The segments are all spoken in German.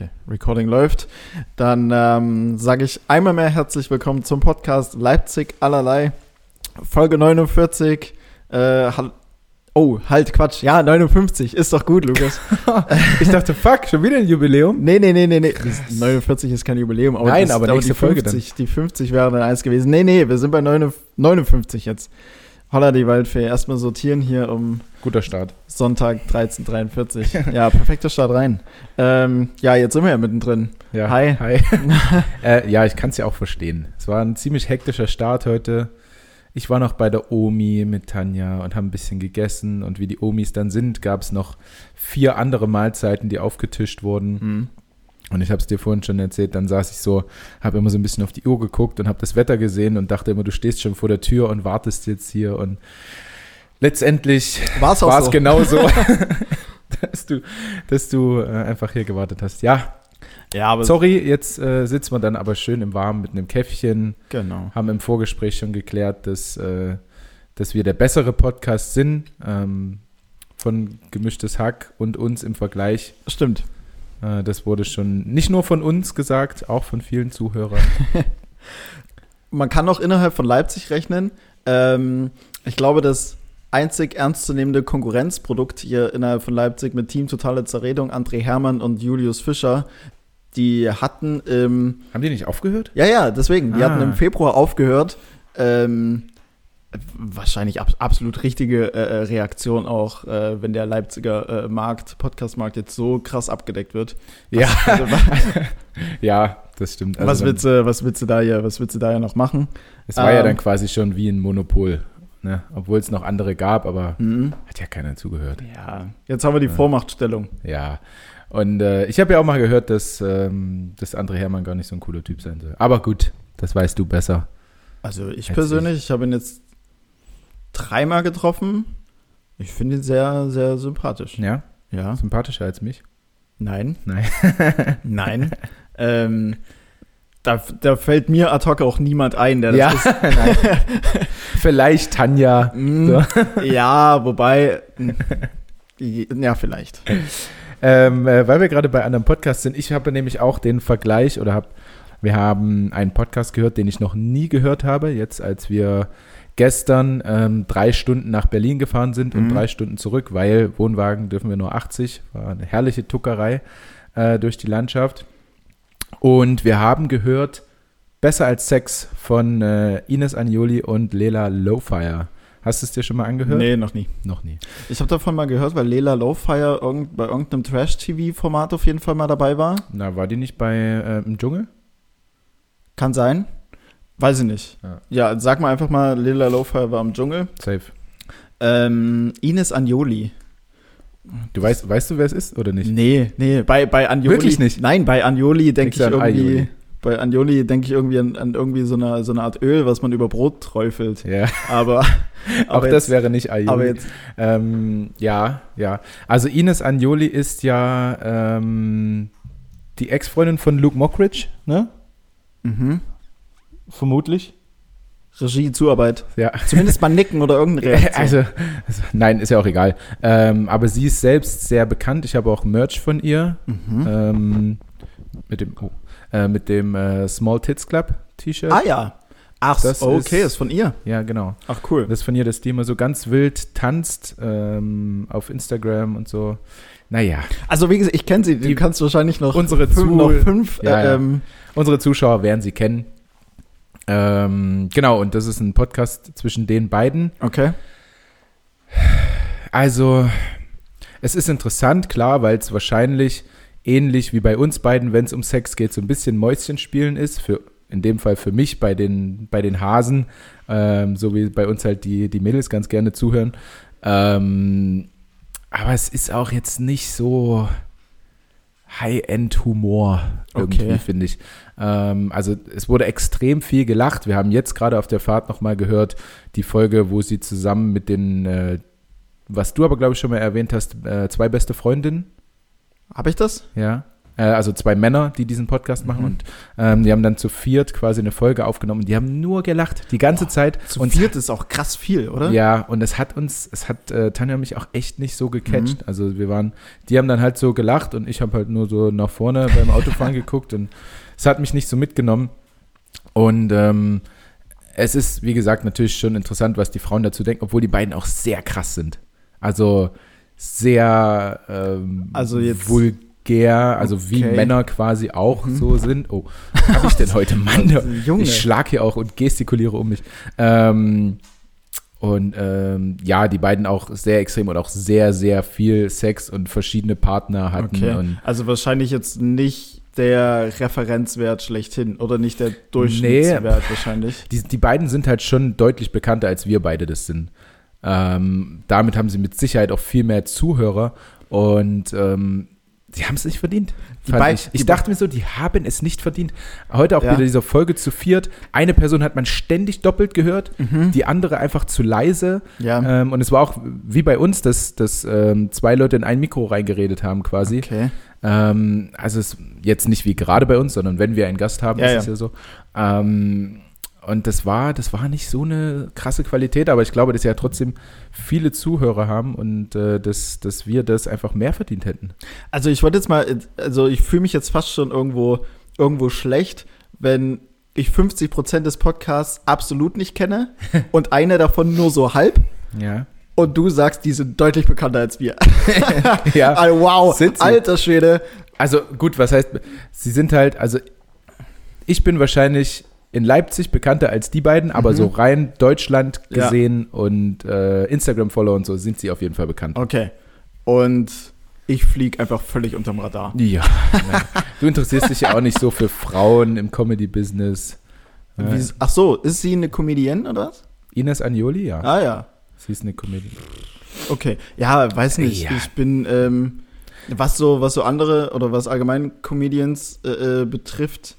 Okay, Recording läuft. Dann ähm, sage ich einmal mehr herzlich willkommen zum Podcast Leipzig allerlei. Folge 49. Äh, oh, halt, Quatsch. Ja, 59. Ist doch gut, Lukas. ich dachte, fuck, schon wieder ein Jubiläum? Nee, nee, nee, nee, nee. 49 ist kein Jubiläum. Aber Nein, das, aber nächste die 50, Folge dann. Die 50 wäre dann eins gewesen. Nee, nee, wir sind bei 59 jetzt. Holla die Waldfee. Erstmal sortieren hier um. Guter Start. Sonntag 13.43. ja, perfekter Start rein. Ähm, ja, jetzt sind wir ja mittendrin. Ja. Hi. Hi. äh, ja, ich kann es ja auch verstehen. Es war ein ziemlich hektischer Start heute. Ich war noch bei der Omi mit Tanja und habe ein bisschen gegessen. Und wie die Omis dann sind, gab es noch vier andere Mahlzeiten, die aufgetischt wurden. Mhm. Und ich habe es dir vorhin schon erzählt, dann saß ich so, habe immer so ein bisschen auf die Uhr geguckt und habe das Wetter gesehen und dachte immer, du stehst schon vor der Tür und wartest jetzt hier. Und letztendlich war es so. genau so, dass du, dass du äh, einfach hier gewartet hast. Ja, ja, aber Sorry, jetzt äh, sitzen wir dann aber schön im Warmen mit einem Käffchen. Genau. Haben im Vorgespräch schon geklärt, dass, äh, dass wir der bessere Podcast sind ähm, von Gemischtes Hack und uns im Vergleich. Stimmt. Äh, das wurde schon nicht nur von uns gesagt, auch von vielen Zuhörern. Man kann auch innerhalb von Leipzig rechnen. Ähm, ich glaube, das einzig ernstzunehmende Konkurrenzprodukt hier innerhalb von Leipzig mit Team Totale Zerredung, André Hermann und Julius Fischer, die hatten. Ähm, Haben die nicht aufgehört? Ja, ja, deswegen. Die ah. hatten im Februar aufgehört. Ähm, wahrscheinlich ab, absolut richtige äh, äh, Reaktion auch, äh, wenn der Leipziger äh, Markt, Podcast-Markt jetzt so krass abgedeckt wird. Ja, also, ja, das stimmt. Also was, willst du, was willst du da ja, was willst du da ja noch machen? Es war ähm, ja dann quasi schon wie ein Monopol, ne? obwohl es noch andere gab, aber mhm. hat ja keiner zugehört. Ja, jetzt haben wir die ja. Vormachtstellung. Ja, und äh, ich habe ja auch mal gehört, dass, ähm, dass André Hermann gar nicht so ein cooler Typ sein soll. Aber gut, das weißt du besser. Also ich persönlich, ich, ich habe ihn jetzt dreimal getroffen. Ich finde ihn sehr, sehr sympathisch. Ja? Ja. Sympathischer als mich? Nein. Nein. Nein. Ähm, da, da fällt mir ad hoc auch niemand ein, der das ja, ist. vielleicht Tanja. Mm, so. Ja, wobei. Ja, vielleicht. Ähm, äh, weil wir gerade bei anderen Podcasts sind, ich habe nämlich auch den Vergleich oder habe, wir haben einen Podcast gehört, den ich noch nie gehört habe, jetzt als wir gestern ähm, drei Stunden nach Berlin gefahren sind und mhm. drei Stunden zurück, weil Wohnwagen dürfen wir nur 80. War eine herrliche Tuckerei äh, durch die Landschaft. Und wir haben gehört, Besser als Sex von äh, Ines Agnoli und Lela Lowfire. Hast du es dir schon mal angehört? Nee, noch nie. Noch nie. Ich habe davon mal gehört, weil Lela Lowfire irgend, bei irgendeinem Trash-TV-Format auf jeden Fall mal dabei war. Na, war die nicht bei äh, im Dschungel? Kann sein. Weiß ich nicht. Ja, ja sag mal einfach mal, Lila Lowfire war im Dschungel. Safe. Ähm, Ines Anjoli. Du weißt, weißt du, wer es ist oder nicht? Nee, nee, bei, bei Anjoli. Wirklich nicht? Nein, bei Anjoli denke ich irgendwie. Aioli. Bei Anjoli denke ich irgendwie an, an, irgendwie so eine, so eine Art Öl, was man über Brot träufelt. Ja. Aber. aber Auch jetzt, das wäre nicht Aioli. Aber jetzt. Ähm, ja, ja. Also Ines Anjoli ist ja ähm, die Ex-Freundin von Luke Mockridge, ne? Mhm. Vermutlich. Regie, Zuarbeit. Ja. Zumindest mal nicken oder irgendeine Reaktion. Also, also, nein, ist ja auch egal. Ähm, aber sie ist selbst sehr bekannt. Ich habe auch Merch von ihr. Mhm. Ähm, mit dem, oh, äh, mit dem äh, Small Tits Club T-Shirt. Ah ja. Ach, das okay, ist, ist, von ihr. Ja, genau. Ach cool. Das ist von ihr, dass die immer so ganz wild tanzt ähm, auf Instagram und so. Naja. Also wie gesagt, ich kenne sie. Du kannst wahrscheinlich noch unsere fünf, noch fünf ja, ja. Ähm, unsere Zuschauer werden sie kennen. Ähm, genau, und das ist ein Podcast zwischen den beiden. Okay. Also, es ist interessant, klar, weil es wahrscheinlich ähnlich wie bei uns beiden, wenn es um Sex geht, so ein bisschen Mäuschenspielen ist. Für, in dem Fall für mich bei den, bei den Hasen, ähm, so wie bei uns halt die, die Mädels ganz gerne zuhören. Ähm, aber es ist auch jetzt nicht so High-End-Humor irgendwie, okay. finde ich. Ähm, also es wurde extrem viel gelacht. Wir haben jetzt gerade auf der Fahrt nochmal gehört, die Folge, wo sie zusammen mit den, äh, was du aber glaube ich schon mal erwähnt hast, äh, zwei beste Freundinnen. Habe ich das? Ja. Äh, also zwei Männer, die diesen Podcast machen. Mhm. Und ähm, die haben dann zu viert quasi eine Folge aufgenommen. Und die haben nur gelacht, die ganze Zeit. Zu und viert ist auch krass viel, oder? ja, und es hat uns, es hat äh, Tanja mich auch echt nicht so Mhm. gecatcht. Also wir waren, die haben dann halt so gelacht und ich habe halt nur so nach vorne beim Autofahren geguckt und es hat mich nicht so mitgenommen. Und ähm, es ist, wie gesagt, natürlich schon interessant, was die Frauen dazu denken, obwohl die beiden auch sehr krass sind. Also sehr ähm, Also jetzt- vulgär, also wie Okay. Männer quasi auch Mhm. so sind. Oh, was habe ich denn heute, Mann? Ich schlag hier auch und gestikuliere um mich. Ähm, und ähm, ja, die beiden auch sehr extrem und auch sehr, sehr viel Sex und verschiedene Partner hatten. Okay. Also wahrscheinlich jetzt nicht der Referenzwert schlechthin oder nicht der Durchschnittswert wahrscheinlich. die, die beiden sind halt schon deutlich bekannter, als wir beide das sind. Ähm, damit haben sie mit Sicherheit auch viel mehr Zuhörer und ähm, sie haben es nicht verdient. Die fand beid- ich ich die dachte mir so, die haben es nicht verdient. Heute auch Ja. wieder dieser Folge zu viert. Eine Person hat man ständig doppelt gehört, die andere einfach zu leise. Ja. Ähm, und es war auch wie bei uns, dass, dass ähm, zwei Leute in ein Mikro reingeredet haben quasi. Okay. Ähm, also es jetzt nicht wie gerade bei uns, sondern wenn wir einen Gast haben, Ja, ist ja. es ja so. Und das war, das war nicht so eine krasse Qualität, aber ich glaube, dass ja trotzdem viele Zuhörer haben und äh, dass, dass wir das einfach mehr verdient hätten. Also ich wollte jetzt mal, also ich fühle mich jetzt fast schon irgendwo, irgendwo schlecht, wenn ich 50 Prozent des Podcasts absolut nicht kenne und eine davon nur so halb Ja. und du sagst, die sind deutlich bekannter als wir. ja. Also, wow, alter Schwede. Also gut, was heißt, sie sind halt, also ich bin wahrscheinlich in Leipzig bekannter als die beiden, aber Mhm. so rein Deutschland Ja. gesehen und äh, Instagram-Follower und so sind sie auf jeden Fall bekannt. Okay. Und ich fliege einfach völlig unterm Radar. Ja, du interessierst dich ja auch nicht so für Frauen im Comedy-Business. Wie- Ach so, ist sie eine Comedienne oder was? Ines Agnoli, ja. Ah ja. Sie ist eine Comedian. Okay. Ja, weiß nicht. Ja. Ich bin, ähm, was so, was so andere oder was allgemein Comedians äh, äh, betrifft,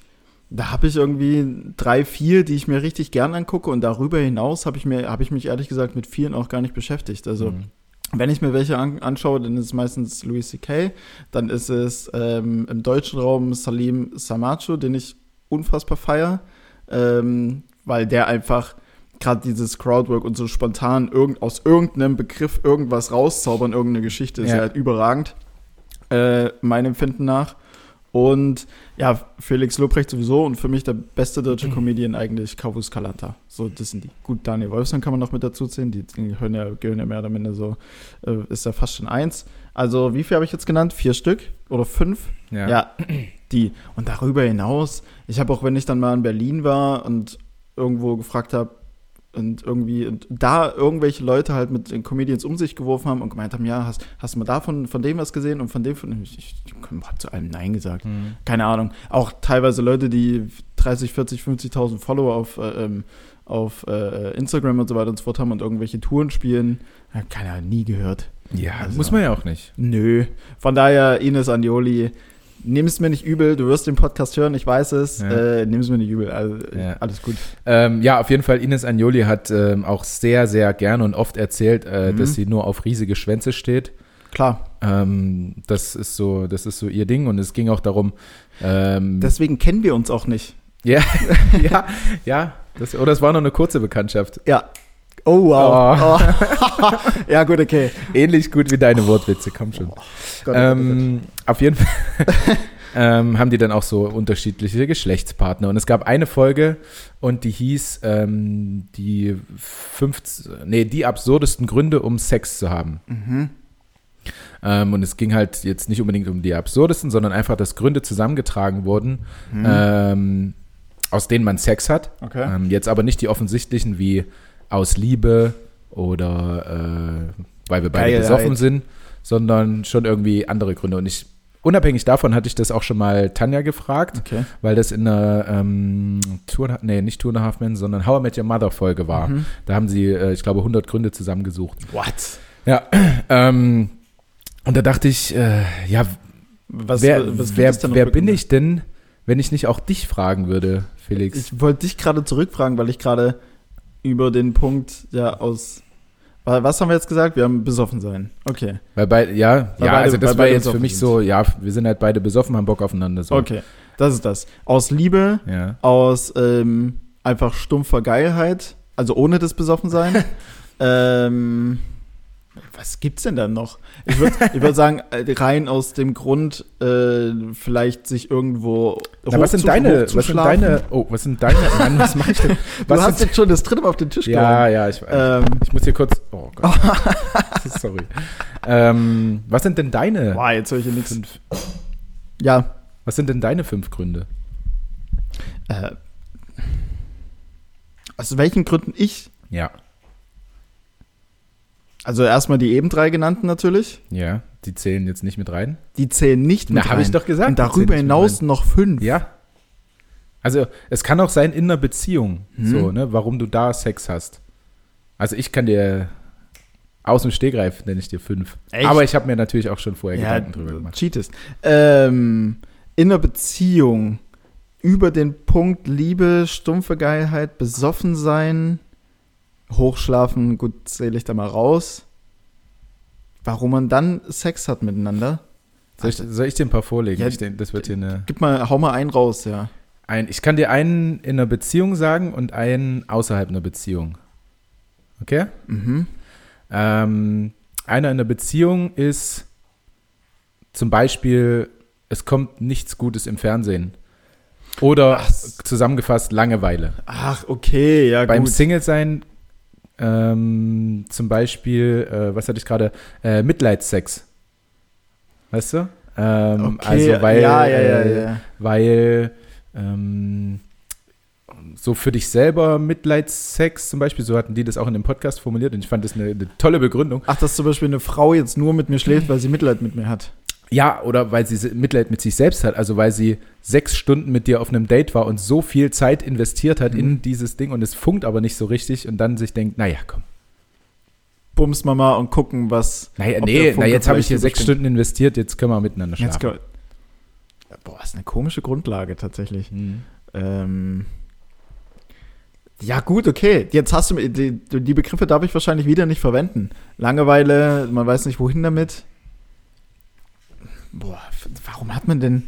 da habe ich irgendwie drei, vier, die ich mir richtig gern angucke und darüber hinaus habe ich mir, habe ich mich ehrlich gesagt mit vielen auch gar nicht beschäftigt. Also Mhm. wenn ich mir welche an, anschaue, dann ist es meistens Louis C.K., dann ist es ähm, im deutschen Raum Salim Samacho, den ich unfassbar feier, ähm, weil der einfach gerade dieses Crowdwork und so spontan irgend, aus irgendeinem Begriff irgendwas rauszaubern, irgendeine Geschichte, ist Ja. ja halt überragend, äh, meinem Empfinden nach. Und ja, Felix Lobrecht sowieso und für mich der beste deutsche Comedian eigentlich Kavus Kalanta. So, das sind die. Gut, Daniel Wolfson kann man noch mit dazu zählen, die, die gehören ja, gehören ja mehr oder minder so, äh, ist ja fast schon eins. Also, wie viel habe ich jetzt genannt? Vier Stück oder fünf? Ja. Ja, die. Und darüber hinaus, ich habe auch, wenn ich dann mal in Berlin war und irgendwo gefragt habe, und irgendwie und da irgendwelche Leute halt mit den Comedians um sich geworfen haben und gemeint haben, ja, hast, hast du mal davon von dem was gesehen und von dem von ich, ich, ich habe zu allem Nein gesagt. Mhm. Keine Ahnung. Auch teilweise Leute, die 30, 40, 50.000 Follower auf, äh, ähm, auf äh, Instagram und so weiter und so fort haben und irgendwelche Touren spielen. Ja, keine Ahnung, nie gehört. Ja, Also- muss man ja auch nicht. Nö. Von daher, Ines Anjoli, nimm es mir nicht übel. Du wirst den Podcast hören, ich weiß es. Ja. Äh, nimm es mir nicht übel. Also, Ja. Alles gut. Ähm, ja, auf jeden Fall, Ines Agnoli hat ähm, auch sehr, sehr gerne und oft erzählt, äh, Mhm. dass sie nur auf riesige Schwänze steht. Klar. Ähm, das ist so, das ist so ihr Ding und es ging auch darum, ähm, Deswegen kennen wir uns auch nicht. ja, ja, ja, das, oder es war noch eine kurze Bekanntschaft. Ja. Oh, wow. Oh. ja, gut, okay. Ähnlich gut wie deine Wortwitze, komm schon. Gott, Ähm, auf jeden Fall ähm, haben die dann auch so unterschiedliche Geschlechtspartner. Und es gab eine Folge und die hieß ähm, die 15, nee, die absurdesten Gründe, um Sex zu haben. Mhm. Ähm, und es ging halt jetzt nicht unbedingt um die absurdesten, sondern einfach, dass Gründe zusammengetragen wurden, Mhm. ähm, aus denen man Sex hat. Okay. Ähm, jetzt aber nicht die offensichtlichen wie aus Liebe oder äh, weil wir beide Geilheit. besoffen sind, sondern schon irgendwie andere Gründe. Und ich, unabhängig davon hatte ich das auch schon mal Tanja gefragt, Okay. weil das in einer ähm, Tour, nee, nicht Tour Half Men, sondern How I Met Your Mother Folge war. Mhm. Da haben sie, äh, ich glaube, 100 Gründe zusammengesucht. What? Ja, ähm, und da dachte ich, äh, ja, Was, wer, was wer, wer bin ich denn, wenn ich nicht auch dich fragen würde, Felix? Ich wollte dich gerade zurückfragen, weil ich gerade über den Punkt ja aus Wa- Was haben wir jetzt gesagt? Wir haben besoffen sein. Okay. Weil bei, ja, Weil ja, beide- also das war jetzt für mich sind. so, ja, wir sind halt beide besoffen, haben Bock aufeinander. So. Okay. Das ist das. Aus Liebe, Ja. aus ähm, einfach stumpfer Geilheit, also ohne das Besoffensein. ähm, was gibt's denn dann noch? Ich würde würd sagen, äh, rein aus dem Grund, äh, vielleicht sich irgendwo. Na, was sind deine, was sind deine, oh, was sind deine, Mann, was mach ich denn? Du Was hast sind, jetzt schon das dritte Mal auf den Tisch ja, ja, ich, Ähm, ich muss hier kurz, oh Gott, sorry. Ähm, was sind denn deine boah, jetzt höre ich hier nichts. fünf, Ja. was sind denn deine fünf Gründe? Äh, aus welchen Gründen ich? Ja, Also erstmal die eben drei genannten natürlich. ja, die zählen jetzt nicht mit rein. Die zählen nicht mit Na, hab ich rein. doch gesagt, Und darüber hinaus rein. noch fünf. Ja. Also, es kann auch sein in einer Beziehung, Hm. so, ne, warum du da Sex hast. Also, ich kann dir aus dem Stegreif nenne ich dir fünf. Echt? Aber ich habe mir natürlich auch schon vorher Ja, Gedanken drüber gemacht. cheatest. Ähm, in einer Beziehung über den Punkt Liebe, stumpfe Geilheit, besoffen sein, hochschlafen, gut, zähle ich da mal raus. Warum man dann Sex hat miteinander? Soll ich, soll ich dir ein paar vorlegen? Ja, denke, das wird hier eine. Gib mal, hau mal einen raus, ja. Ein, ich kann dir einen in einer Beziehung sagen und einen außerhalb einer Beziehung. Okay? Mhm. Ähm, einer in einer Beziehung ist zum Beispiel, es kommt nichts Gutes im Fernsehen. Oder Ach. zusammengefasst Langeweile. Ach, okay, ja Beim gut. Single-Sein ähm, zum Beispiel, äh, was hatte ich gerade? Äh, Mitleidssex. Weißt du? Ähm, Okay, also weil, ja, ja, ja, äh, ja. weil ähm, so für dich selber Mitleidssex zum Beispiel, so hatten die das auch in dem Podcast formuliert und ich fand das eine, eine tolle Begründung. Ach, dass zum Beispiel eine Frau jetzt nur mit mir schläft, weil sie Mitleid mit mir hat. Ja, oder weil sie Mitleid mit sich selbst hat, also weil sie sechs Stunden mit dir auf einem Date war und so viel Zeit investiert hat Mhm. in dieses Ding und es funkt aber nicht so richtig und dann sich denkt, naja, komm. Bums Mama und gucken, was. Naja, nee, na jetzt habe ich hier sechs. Stunden investiert, jetzt können wir miteinander Jetzt schlafen. go- Boah, ist eine komische Grundlage tatsächlich. Mhm. Ähm, ja, gut, okay. Jetzt hast du die, die Begriffe darf ich wahrscheinlich wieder nicht verwenden. Langeweile, man weiß nicht wohin damit. Boah, warum hat man denn.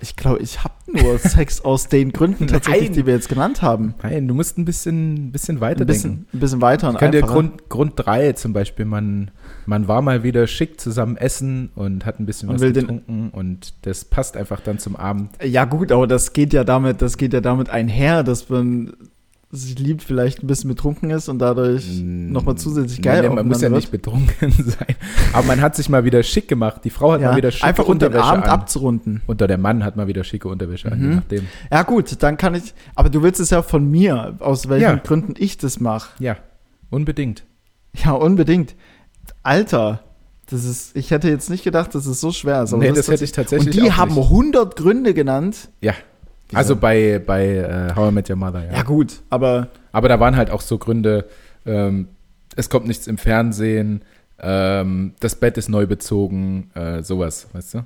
Ich glaube, ich habe nur Sex aus den Gründen tatsächlich, Nein. die wir jetzt genannt haben. Nein, du musst ein bisschen, bisschen weiter Ein bisschen, denken. ein bisschen weiter Ich kann dir einfacher. Grund, Grund drei zum Beispiel, man, man war mal wieder schick zusammen essen und hat ein bisschen Und was getrunken und das passt einfach dann zum Abend. Ja, gut, aber das geht ja damit, das geht ja damit einher, dass man sich liebt, vielleicht ein bisschen betrunken ist und dadurch nochmal zusätzlich geil Nein, man muss ja aufeinander nicht betrunken sein. Aber man hat sich mal wieder schick gemacht. Die Frau hat Ja, mal wieder schicke einfach um den Unterwäsche Abend an. abzurunden. Oder der Mann hat mal wieder schicke Unterwäsche an, je Mhm. nachdem. Ja, gut, dann kann ich. Aber du willst es ja von mir, aus welchen Ja. Gründen ich das mache. Ja, unbedingt. Ja, unbedingt. Alter, das ist. Ich hätte jetzt nicht gedacht, dass es so schwer ist. aber nee, ist das hätte ich tatsächlich Und die haben nicht. 100 Gründe genannt. Ja? Also bei, bei äh, How I Met Your Mother, ja. Ja, gut, aber. Aber da waren halt auch so Gründe, ähm, es kommt nichts im Fernsehen, ähm, das Bett ist neu bezogen, äh, sowas, weißt du?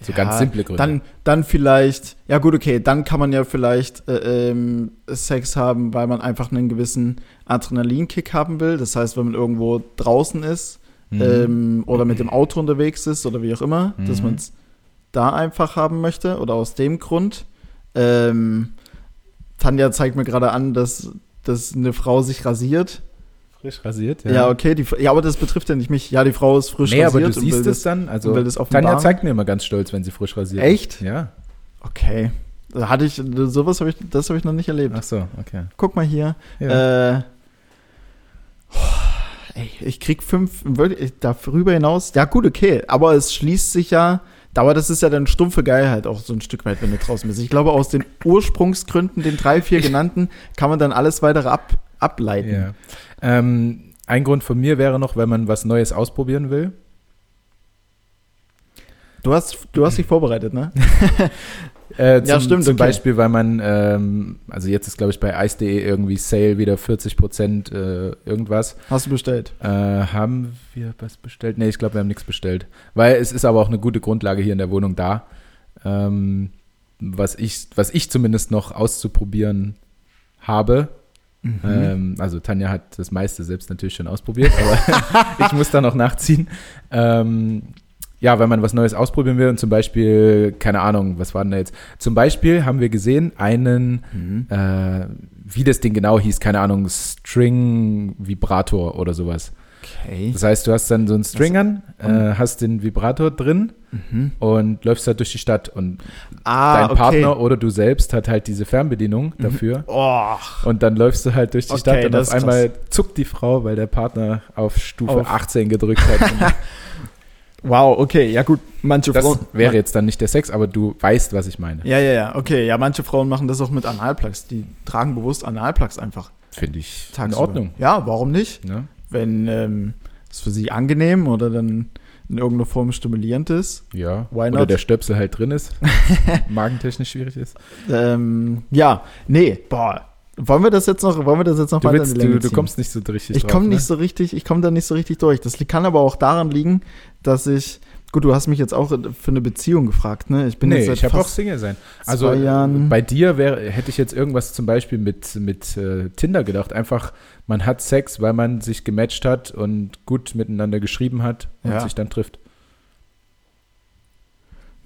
So ja, ganz simple Gründe. Dann, dann vielleicht. Ja, gut, okay, dann kann man ja vielleicht äh, ähm, Sex haben, weil man einfach einen gewissen Adrenalinkick haben will. Das heißt, wenn man irgendwo draußen ist Mhm. ähm, oder mit dem Auto unterwegs ist oder wie auch immer, dass Mhm. man es da einfach haben möchte oder aus dem Grund. Ähm, Tanja zeigt mir gerade an, dass, dass eine Frau sich rasiert. frisch rasiert, Ja, okay, die, ja, aber das betrifft ja nicht mich. Ja, die Frau ist frisch Nee, aber rasiert. du und will siehst es dann. Also Tanja zeigt mir immer ganz stolz, wenn sie frisch rasiert Echt? Ja. Okay. Hatte ich, sowas habe ich, das habe ich noch nicht erlebt. Ach so, okay. Guck mal hier. Ja. Äh, ey, ich krieg fünf, wirklich, darüber hinaus, ja gut, okay, aber es schließt sich ja, aber das ist ja dann stumpfe Geilheit auch so ein Stück weit, wenn du draußen bist. Ich glaube, aus den Ursprungsgründen, den drei, vier genannten, kann man dann alles weitere ab, ableiten. ja. Ähm, ein Grund von mir wäre noch, wenn man was Neues ausprobieren will. Du hast, du hast dich vorbereitet, ne? Äh, zum, Ja, stimmt, Zum okay. Beispiel, weil man, ähm, also jetzt ist, glaube ich, bei Ice.de irgendwie Sale wieder 40 Prozent äh, irgendwas. Hast du bestellt. Äh, haben wir was bestellt? Nee, ich glaube, wir haben nichts bestellt. Weil es ist aber auch eine gute Grundlage hier in der Wohnung da. Ähm, was, ich, was ich zumindest noch auszuprobieren habe. Mhm. Ähm, also Tanja hat das meiste selbst natürlich schon ausprobiert, aber ich muss da noch nachziehen. Ähm, ja, wenn man was Neues ausprobieren will und zum Beispiel, keine Ahnung, was war denn da jetzt? Zum Beispiel haben wir gesehen einen, mhm. äh, wie das Ding genau hieß, keine Ahnung, String Vibrator oder sowas. Okay. Das heißt, du hast dann so einen String an, äh, hast den Vibrator drin mhm. und läufst halt durch die Stadt und ah, dein Partner okay. oder du selbst hat halt diese Fernbedienung mhm. dafür. Oh. Und dann läufst du halt durch die okay, Stadt und auf einmal krass. zuckt die Frau, weil der Partner auf Stufe auf. 18 gedrückt hat. Wow, okay, ja gut, manche das Frauen. wäre jetzt dann nicht der Sex, aber du weißt, was ich meine. Ja, ja, ja, okay, ja, manche Frauen machen das auch mit Analplugs. Die tragen bewusst Analplugs einfach. Finde ich tagsüber. in Ordnung. Ja, warum nicht? Ja. Wenn ähm, es für sie angenehm oder dann in irgendeiner Form stimulierend ist. Ja, Why not? oder der Stöpsel halt drin ist, magentechnisch schwierig ist. Ähm, ja, nee, boah, wollen wir das jetzt noch, wollen wir das jetzt noch du weiter willst, in die Länge du, du kommst nicht so richtig Ich komme ne? nicht so richtig, ich komme da nicht so richtig durch. Das kann aber auch daran liegen, dass ich, gut, du hast mich jetzt auch für eine Beziehung gefragt, ne? Ich bin nee, jetzt ich habe auch Single sein. Also Jahren. bei dir wäre, hätte ich jetzt irgendwas zum Beispiel mit, mit äh, Tinder gedacht. Einfach, man hat Sex, weil man sich gematcht hat und gut miteinander geschrieben hat und ja. sich dann trifft.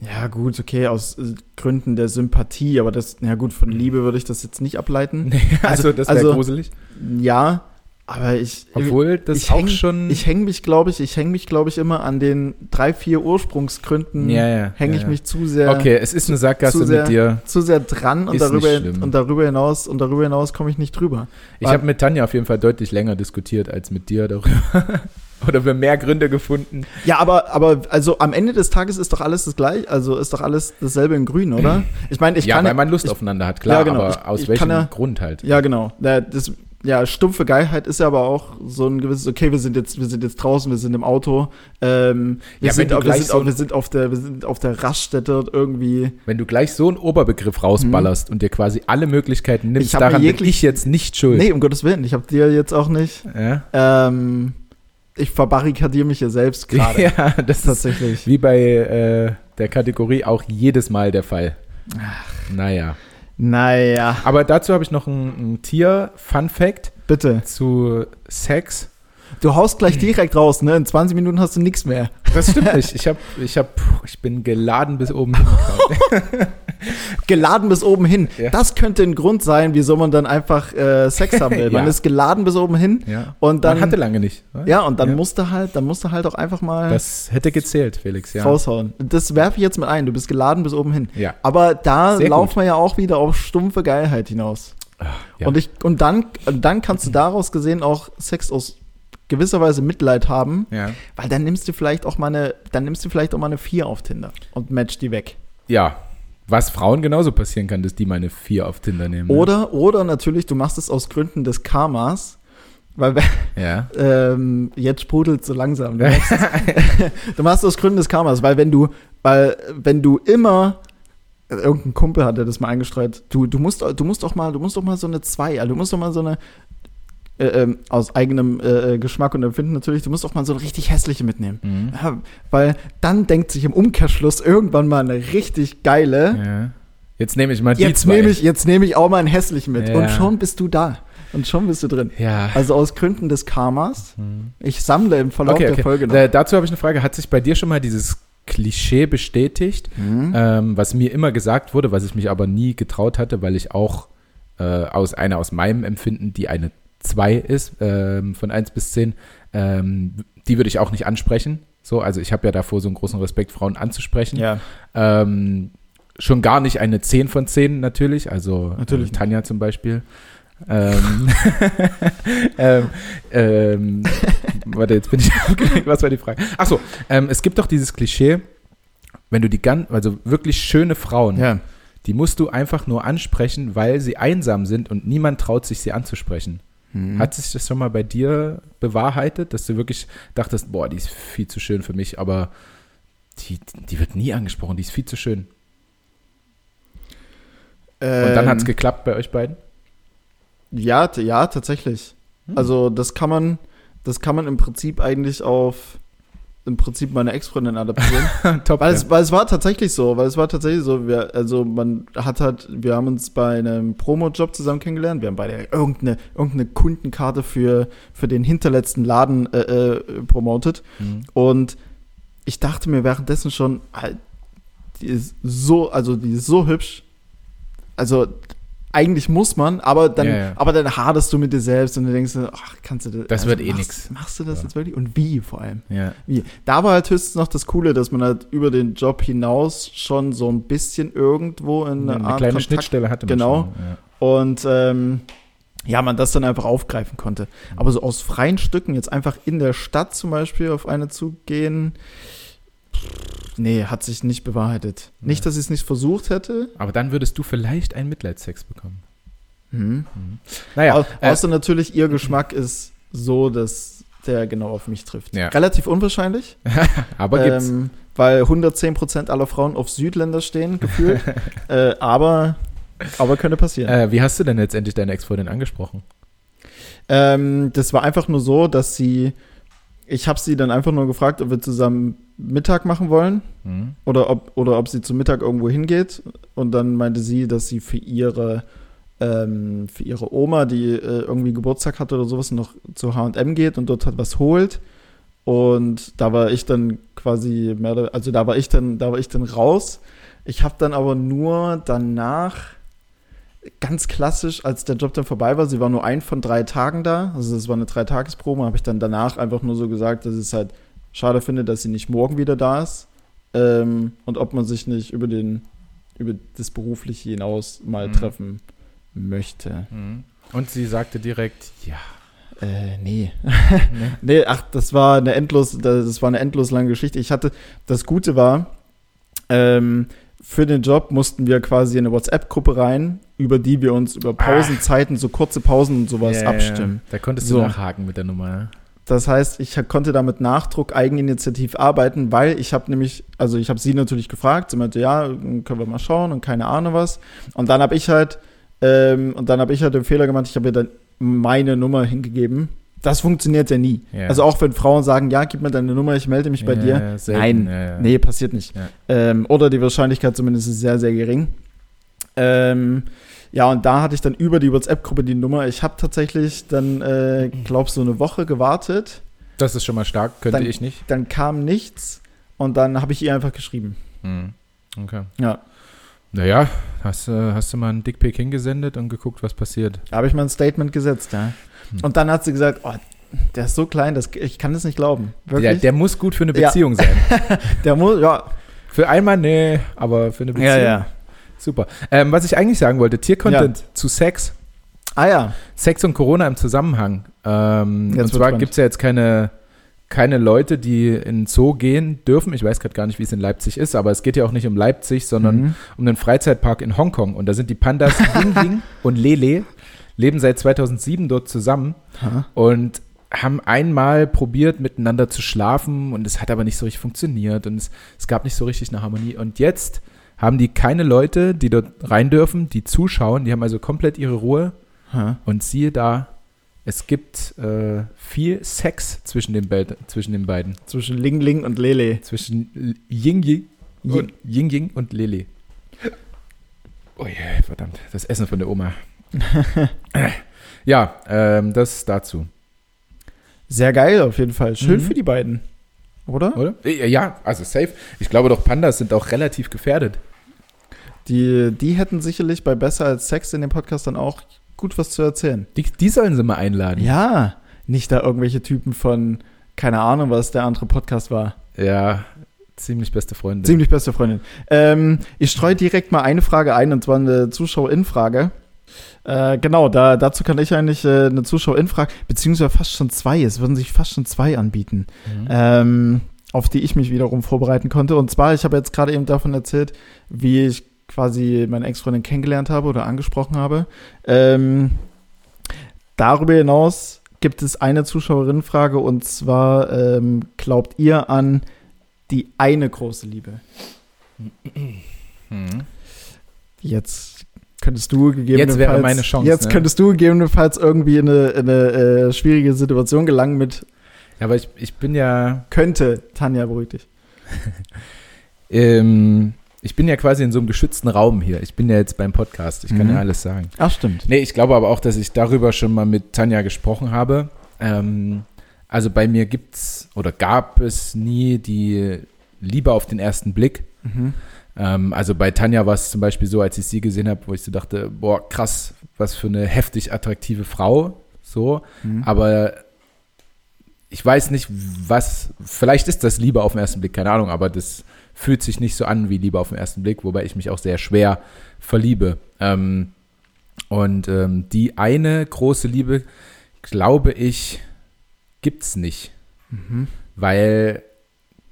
Ja, gut, okay, aus äh, Gründen der Sympathie, aber das, ja gut, von Liebe würde ich das jetzt nicht ableiten. Nee, also, also das wäre also, gruselig. Ja, aber ich. Obwohl das ich auch häng, schon. Ich hänge mich, glaube ich, ich hänge mich, glaube ich, immer an den drei, vier Ursprungsgründen. Ja, ja. Hänge ja, ich mich zu sehr. Okay, es ist eine Sackgasse sehr, mit dir. Zu sehr dran und darüber, und darüber hinaus und darüber hinaus komme ich nicht drüber. Ich habe mit Tanja auf jeden Fall deutlich länger diskutiert als mit dir darüber. Oder wir mehr Gründe gefunden. Ja, aber, aber also am Ende des Tages ist doch alles das gleiche, also ist doch alles dasselbe in Grün, oder? Ich meine, ich ja, kann. Ja, weil man Lust ich, aufeinander hat, klar, ja, genau. aber ich, aus ich welchem ja, Grund halt? Ja, genau. Das, ja, stumpfe Geilheit ist ja aber auch so ein gewisses, okay, wir sind jetzt, wir sind jetzt draußen, wir sind im Auto, ähm, wir, ja, sind, wir, sind, so wir sind auf der, wir sind auf der Raststätte irgendwie. Wenn du gleich so einen Oberbegriff rausballerst mhm. und dir quasi alle Möglichkeiten nimmst, ich daran bin ich jetzt nicht schuld. Nee, um Gottes Willen, ich habe dir jetzt auch nicht. Ja. Ähm, ich verbarrikadiere mich hier selbst gerade. Ja, das ist tatsächlich. Wie bei äh, der Kategorie auch jedes Mal der Fall. Ach. Naja. Naja. Aber dazu habe ich noch ein, ein Tier-Fun-Fact. Bitte. Zu Sex. Du haust gleich direkt raus, ne? In 20 Minuten hast du nichts mehr. Das stimmt nicht. Ich, hab, ich, hab, ich bin geladen bis oben hin. geladen bis oben hin. Ja. Das könnte ein Grund sein, wieso man dann einfach äh, Sex haben will. Man ja. ist geladen bis oben hin ja. und dann. Man hatte lange nicht. Oder? Ja, und dann musste halt, dann musste halt auch einfach mal. Das hätte gezählt, Felix, ja. Raushauen. Das werfe ich jetzt mit ein. Du bist geladen bis oben hin. Ja. Aber da Sehr laufen gut. wir ja auch wieder auf stumpfe Geilheit hinaus. Ach, und ich, und dann, dann kannst du daraus gesehen auch Sex aus gewisser Weise Mitleid haben, ja. weil dann nimmst du vielleicht auch mal eine, dann nimmst du vielleicht auch mal eine 4 auf Tinder und match die weg. Ja, was Frauen genauso passieren kann, dass die meine vier auf Tinder nehmen. Ne? Oder, oder natürlich, du machst es aus Gründen des Karmas. Weil ja. ähm, jetzt sprudelt so langsam. Du machst, du machst es aus Gründen des Karmas, weil wenn du, weil wenn du immer irgendein Kumpel hat, der das mal eingestreut, du, du musst, du musst doch mal, du musst doch mal so eine 2, also du musst doch mal so eine, äh, ähm, aus eigenem äh, äh, Geschmack und Empfinden natürlich, du musst auch mal so eine richtig hässliche mitnehmen. Mhm. Ja, weil dann denkt sich im Umkehrschluss irgendwann mal eine richtig geile. Ja. Jetzt nehme ich mal die jetzt Nehme ich, jetzt nehme ich auch mal einen hässlichen mit. Ja. Und schon bist du da. Und schon bist du drin. Ja. Also aus Gründen des Karmas. Mhm. Ich sammle im Verlauf okay, okay. der Folge noch. Äh, dazu habe ich eine Frage. Hat sich bei dir schon mal dieses Klischee bestätigt, mhm. ähm, was mir immer gesagt wurde, was ich mich aber nie getraut hatte, weil ich auch äh, aus einer aus meinem Empfinden, die eine 2 ist, ähm, von 1 bis 10, ähm, die würde ich auch nicht ansprechen. So, also ich habe ja davor so einen großen Respekt, Frauen anzusprechen. Ja. Ähm, schon gar nicht eine 10 von 10 natürlich, also natürlich äh, Tanja zum Beispiel. ähm, ähm, ähm, warte, jetzt bin ich aufgeregt. Was war die Frage? Achso, ähm, es gibt doch dieses Klischee, wenn du die ganz, also wirklich schöne Frauen, ja. die musst du einfach nur ansprechen, weil sie einsam sind und niemand traut sich, sie anzusprechen. Mhm. Hat sich das schon mal bei dir bewahrheitet, dass du wirklich dachtest, boah, die ist viel zu schön für mich, aber die, die wird nie angesprochen, die ist viel zu schön. Ähm, Und dann hat es geklappt bei euch beiden? Ja, ja, tatsächlich. Hm. Also das kann man, das kann man im Prinzip eigentlich auf im Prinzip meine Ex-Freundin adaptieren. Top. weil, ja. es, weil es war tatsächlich so, weil es war tatsächlich so, wir, also man hat halt, wir haben uns bei einem Promo-Job zusammen kennengelernt, wir haben beide irgendeine, irgendeine Kundenkarte für, für den hinterletzten Laden äh, äh, promotet Mhm. und ich dachte mir währenddessen schon, die ist so, also die ist so hübsch, also eigentlich muss man, aber dann, Ja, ja. aber dann hadest du mit dir selbst und du denkst, ach, kannst du das, Das wird eh nix. Machst du das Ja. jetzt wirklich? Und wie vor allem? Ja. Wie? Da war halt höchstens noch das Coole, dass man halt über den Job hinaus schon so ein bisschen irgendwo in Eine, eine, Art kleine Kontakt Schnittstelle hatte man Genau. schon. Und ähm, ja, man das dann einfach aufgreifen konnte. Aber so aus freien Stücken jetzt einfach in der Stadt zum Beispiel auf eine zugehen, pff, nee, hat sich nicht bewahrheitet. Ja. Nicht, dass ich es nicht versucht hätte. Aber dann würdest du vielleicht einen Mitleidssex bekommen. Mhm. Naja, Au äh, außer natürlich, ihr Geschmack ist so, dass der genau auf mich trifft. Ja. Relativ unwahrscheinlich. aber gibt's. Ähm, weil 110% aller Frauen auf Südländer stehen, gefühlt. äh, aber, aber könnte passieren. Äh, wie hast du denn letztendlich deine Ex-Freundin angesprochen? Ähm, das war einfach nur so, dass sie, ich habe sie dann einfach nur gefragt, ob wir zusammen Mittag machen wollen Mhm. oder ob, oder ob sie zum Mittag irgendwo hingeht. Und dann meinte sie, dass sie für ihre, ähm, für ihre Oma, die äh, irgendwie Geburtstag hatte oder sowas, noch zu H&M geht und dort halt was holt. Und da war ich dann quasi mehr, oder- also da war ich dann, da war ich dann raus. Ich habe dann aber nur danach ganz klassisch, als der Job dann vorbei war, sie war nur ein von drei Tagen da, also das war eine Dreitagesprobe, habe ich dann danach einfach nur so gesagt, dass ich es halt schade finde, dass sie nicht morgen wieder da ist ähm, und ob man sich nicht über den über das berufliche hinaus mal Mhm. treffen möchte. Mhm. Und sie sagte direkt, ja. Äh, nee. Ne? Nee, ach, das war eine endlos, das war eine endlos lange Geschichte. Ich hatte, das Gute war, ähm, für den Job mussten wir quasi in eine WhatsApp-Gruppe rein, über die wir uns über Pausenzeiten, so kurze Pausen und sowas Ja, ja, abstimmen. Ja. Da konntest So. du nachhaken mit der Nummer. ne? Das heißt, ich konnte da mit Nachdruck eigeninitiativ arbeiten, weil ich habe nämlich, also ich habe sie natürlich gefragt, sie meinte, ja, können wir mal schauen und keine Ahnung was. Und dann habe ich halt, ähm, und dann habe ich halt den Fehler gemacht, ich habe ihr dann meine Nummer hingegeben. Das funktioniert ja nie. Ja. Also auch wenn Frauen sagen, ja, gib mir deine Nummer, ich melde mich bei Ja, dir. selten, Nein, ja. Nee, passiert nicht. Ähm, oder die Wahrscheinlichkeit zumindest ist sehr, sehr gering. Ähm, ja, und da hatte ich dann über die WhatsApp-Gruppe die Nummer. Ich habe tatsächlich dann, äh, glaub so eine Woche gewartet. Das ist schon mal stark, könnte Dann- ich nicht. Dann kam nichts und dann habe ich ihr einfach geschrieben. Mhm. Okay. Ja, Naja, hast, du- hast du mal einen Dickpick hingesendet und geguckt, was passiert. da habe ich mal ein Statement gesetzt, ja. Hm. Und dann hat sie gesagt, oh, der ist so klein, das, ich kann das nicht glauben. Der, Wirklich? der muss gut für eine Ja. Beziehung sein. der muss, ja. Für einmal, nee, aber für eine Beziehung. Super. Ähm, was ich eigentlich sagen wollte, Tiercontent zu Sex. Ah ja, Sex und Corona im Zusammenhang. Ähm, und zwar gibt es ja jetzt keine, keine Leute, die in den Zoo gehen dürfen. Ich weiß gerade gar nicht, wie es in Leipzig ist, aber es geht ja auch nicht um Leipzig, sondern Mhm. um den Freizeitpark in Hongkong. Und da sind die Pandas Ying Ying und Lele, leben seit 2007 dort zusammen Ha. und haben einmal probiert, miteinander zu schlafen und es hat aber nicht so richtig funktioniert und es, es gab nicht so richtig eine Harmonie. Und jetzt haben die keine Leute, die dort rein dürfen, die zuschauen, die haben also komplett ihre Ruhe Ha. und siehe da, es gibt äh, viel Sex zwischen den, Be zwischen den beiden. Zwischen Ling Ling und Lele. Zwischen Ying Ying Ying. und, Ying Ying und Lele. Oh je, verdammt, das Essen von der Oma. ja, ähm, das dazu. Sehr geil auf jeden Fall. Schön Mhm. für die beiden. Oder? Oder? Ja, also safe. Ich glaube doch, Pandas sind auch relativ gefährdet. Die, die hätten sicherlich bei Besser als Sex in dem Podcast dann auch gut was zu erzählen. Die, die sollen sie mal einladen. Ja, nicht da irgendwelche Typen von, keine Ahnung, was der andere Podcast war. Ja, ziemlich beste Freunde. Ziemlich beste Freundin. Ähm, ich streue direkt mal eine Frage ein, und zwar eine Zuschauerin-Frage. Äh, genau, da, dazu kann ich eigentlich äh, eine Zuschauerin-Frage, beziehungsweise fast schon zwei, es würden sich fast schon zwei anbieten, Mhm. ähm, auf die ich mich wiederum vorbereiten konnte. Und zwar, ich habe jetzt gerade eben davon erzählt, wie ich quasi meine Ex-Freundin kennengelernt habe oder angesprochen habe. Ähm, darüber hinaus gibt es eine Zuschauerinnenfrage und zwar, ähm, glaubt ihr an die eine große Liebe? Mhm. Jetzt könntest du gegebenenfalls. Jetzt wäre meine Chance, Jetzt ne? könntest du gegebenenfalls irgendwie in eine, in eine äh, schwierige Situation gelangen mit Ja, aber ich, ich bin ja. Könnte, Tanja, beruhig dich. ähm, ich bin ja quasi in so einem geschützten Raum hier. Ich bin ja jetzt beim Podcast. Ich kann Mhm. ja alles sagen. Ach, stimmt. Nee, ich glaube aber auch, dass ich darüber schon mal mit Tanja gesprochen habe. Ähm, also bei mir gibt's oder gab es nie die Liebe auf den ersten Blick. Mhm. Ähm, also bei Tanja war es zum Beispiel so, als ich sie gesehen habe, wo ich so dachte, boah, krass, was für eine heftig attraktive Frau. So. Mhm. Aber ich weiß nicht, was, vielleicht ist das Liebe auf den ersten Blick, keine Ahnung, aber das fühlt sich nicht so an wie Liebe auf den ersten Blick, wobei ich mich auch sehr schwer verliebe. Ähm, und ähm, die eine große Liebe, glaube ich, gibt's nicht. Mhm. Weil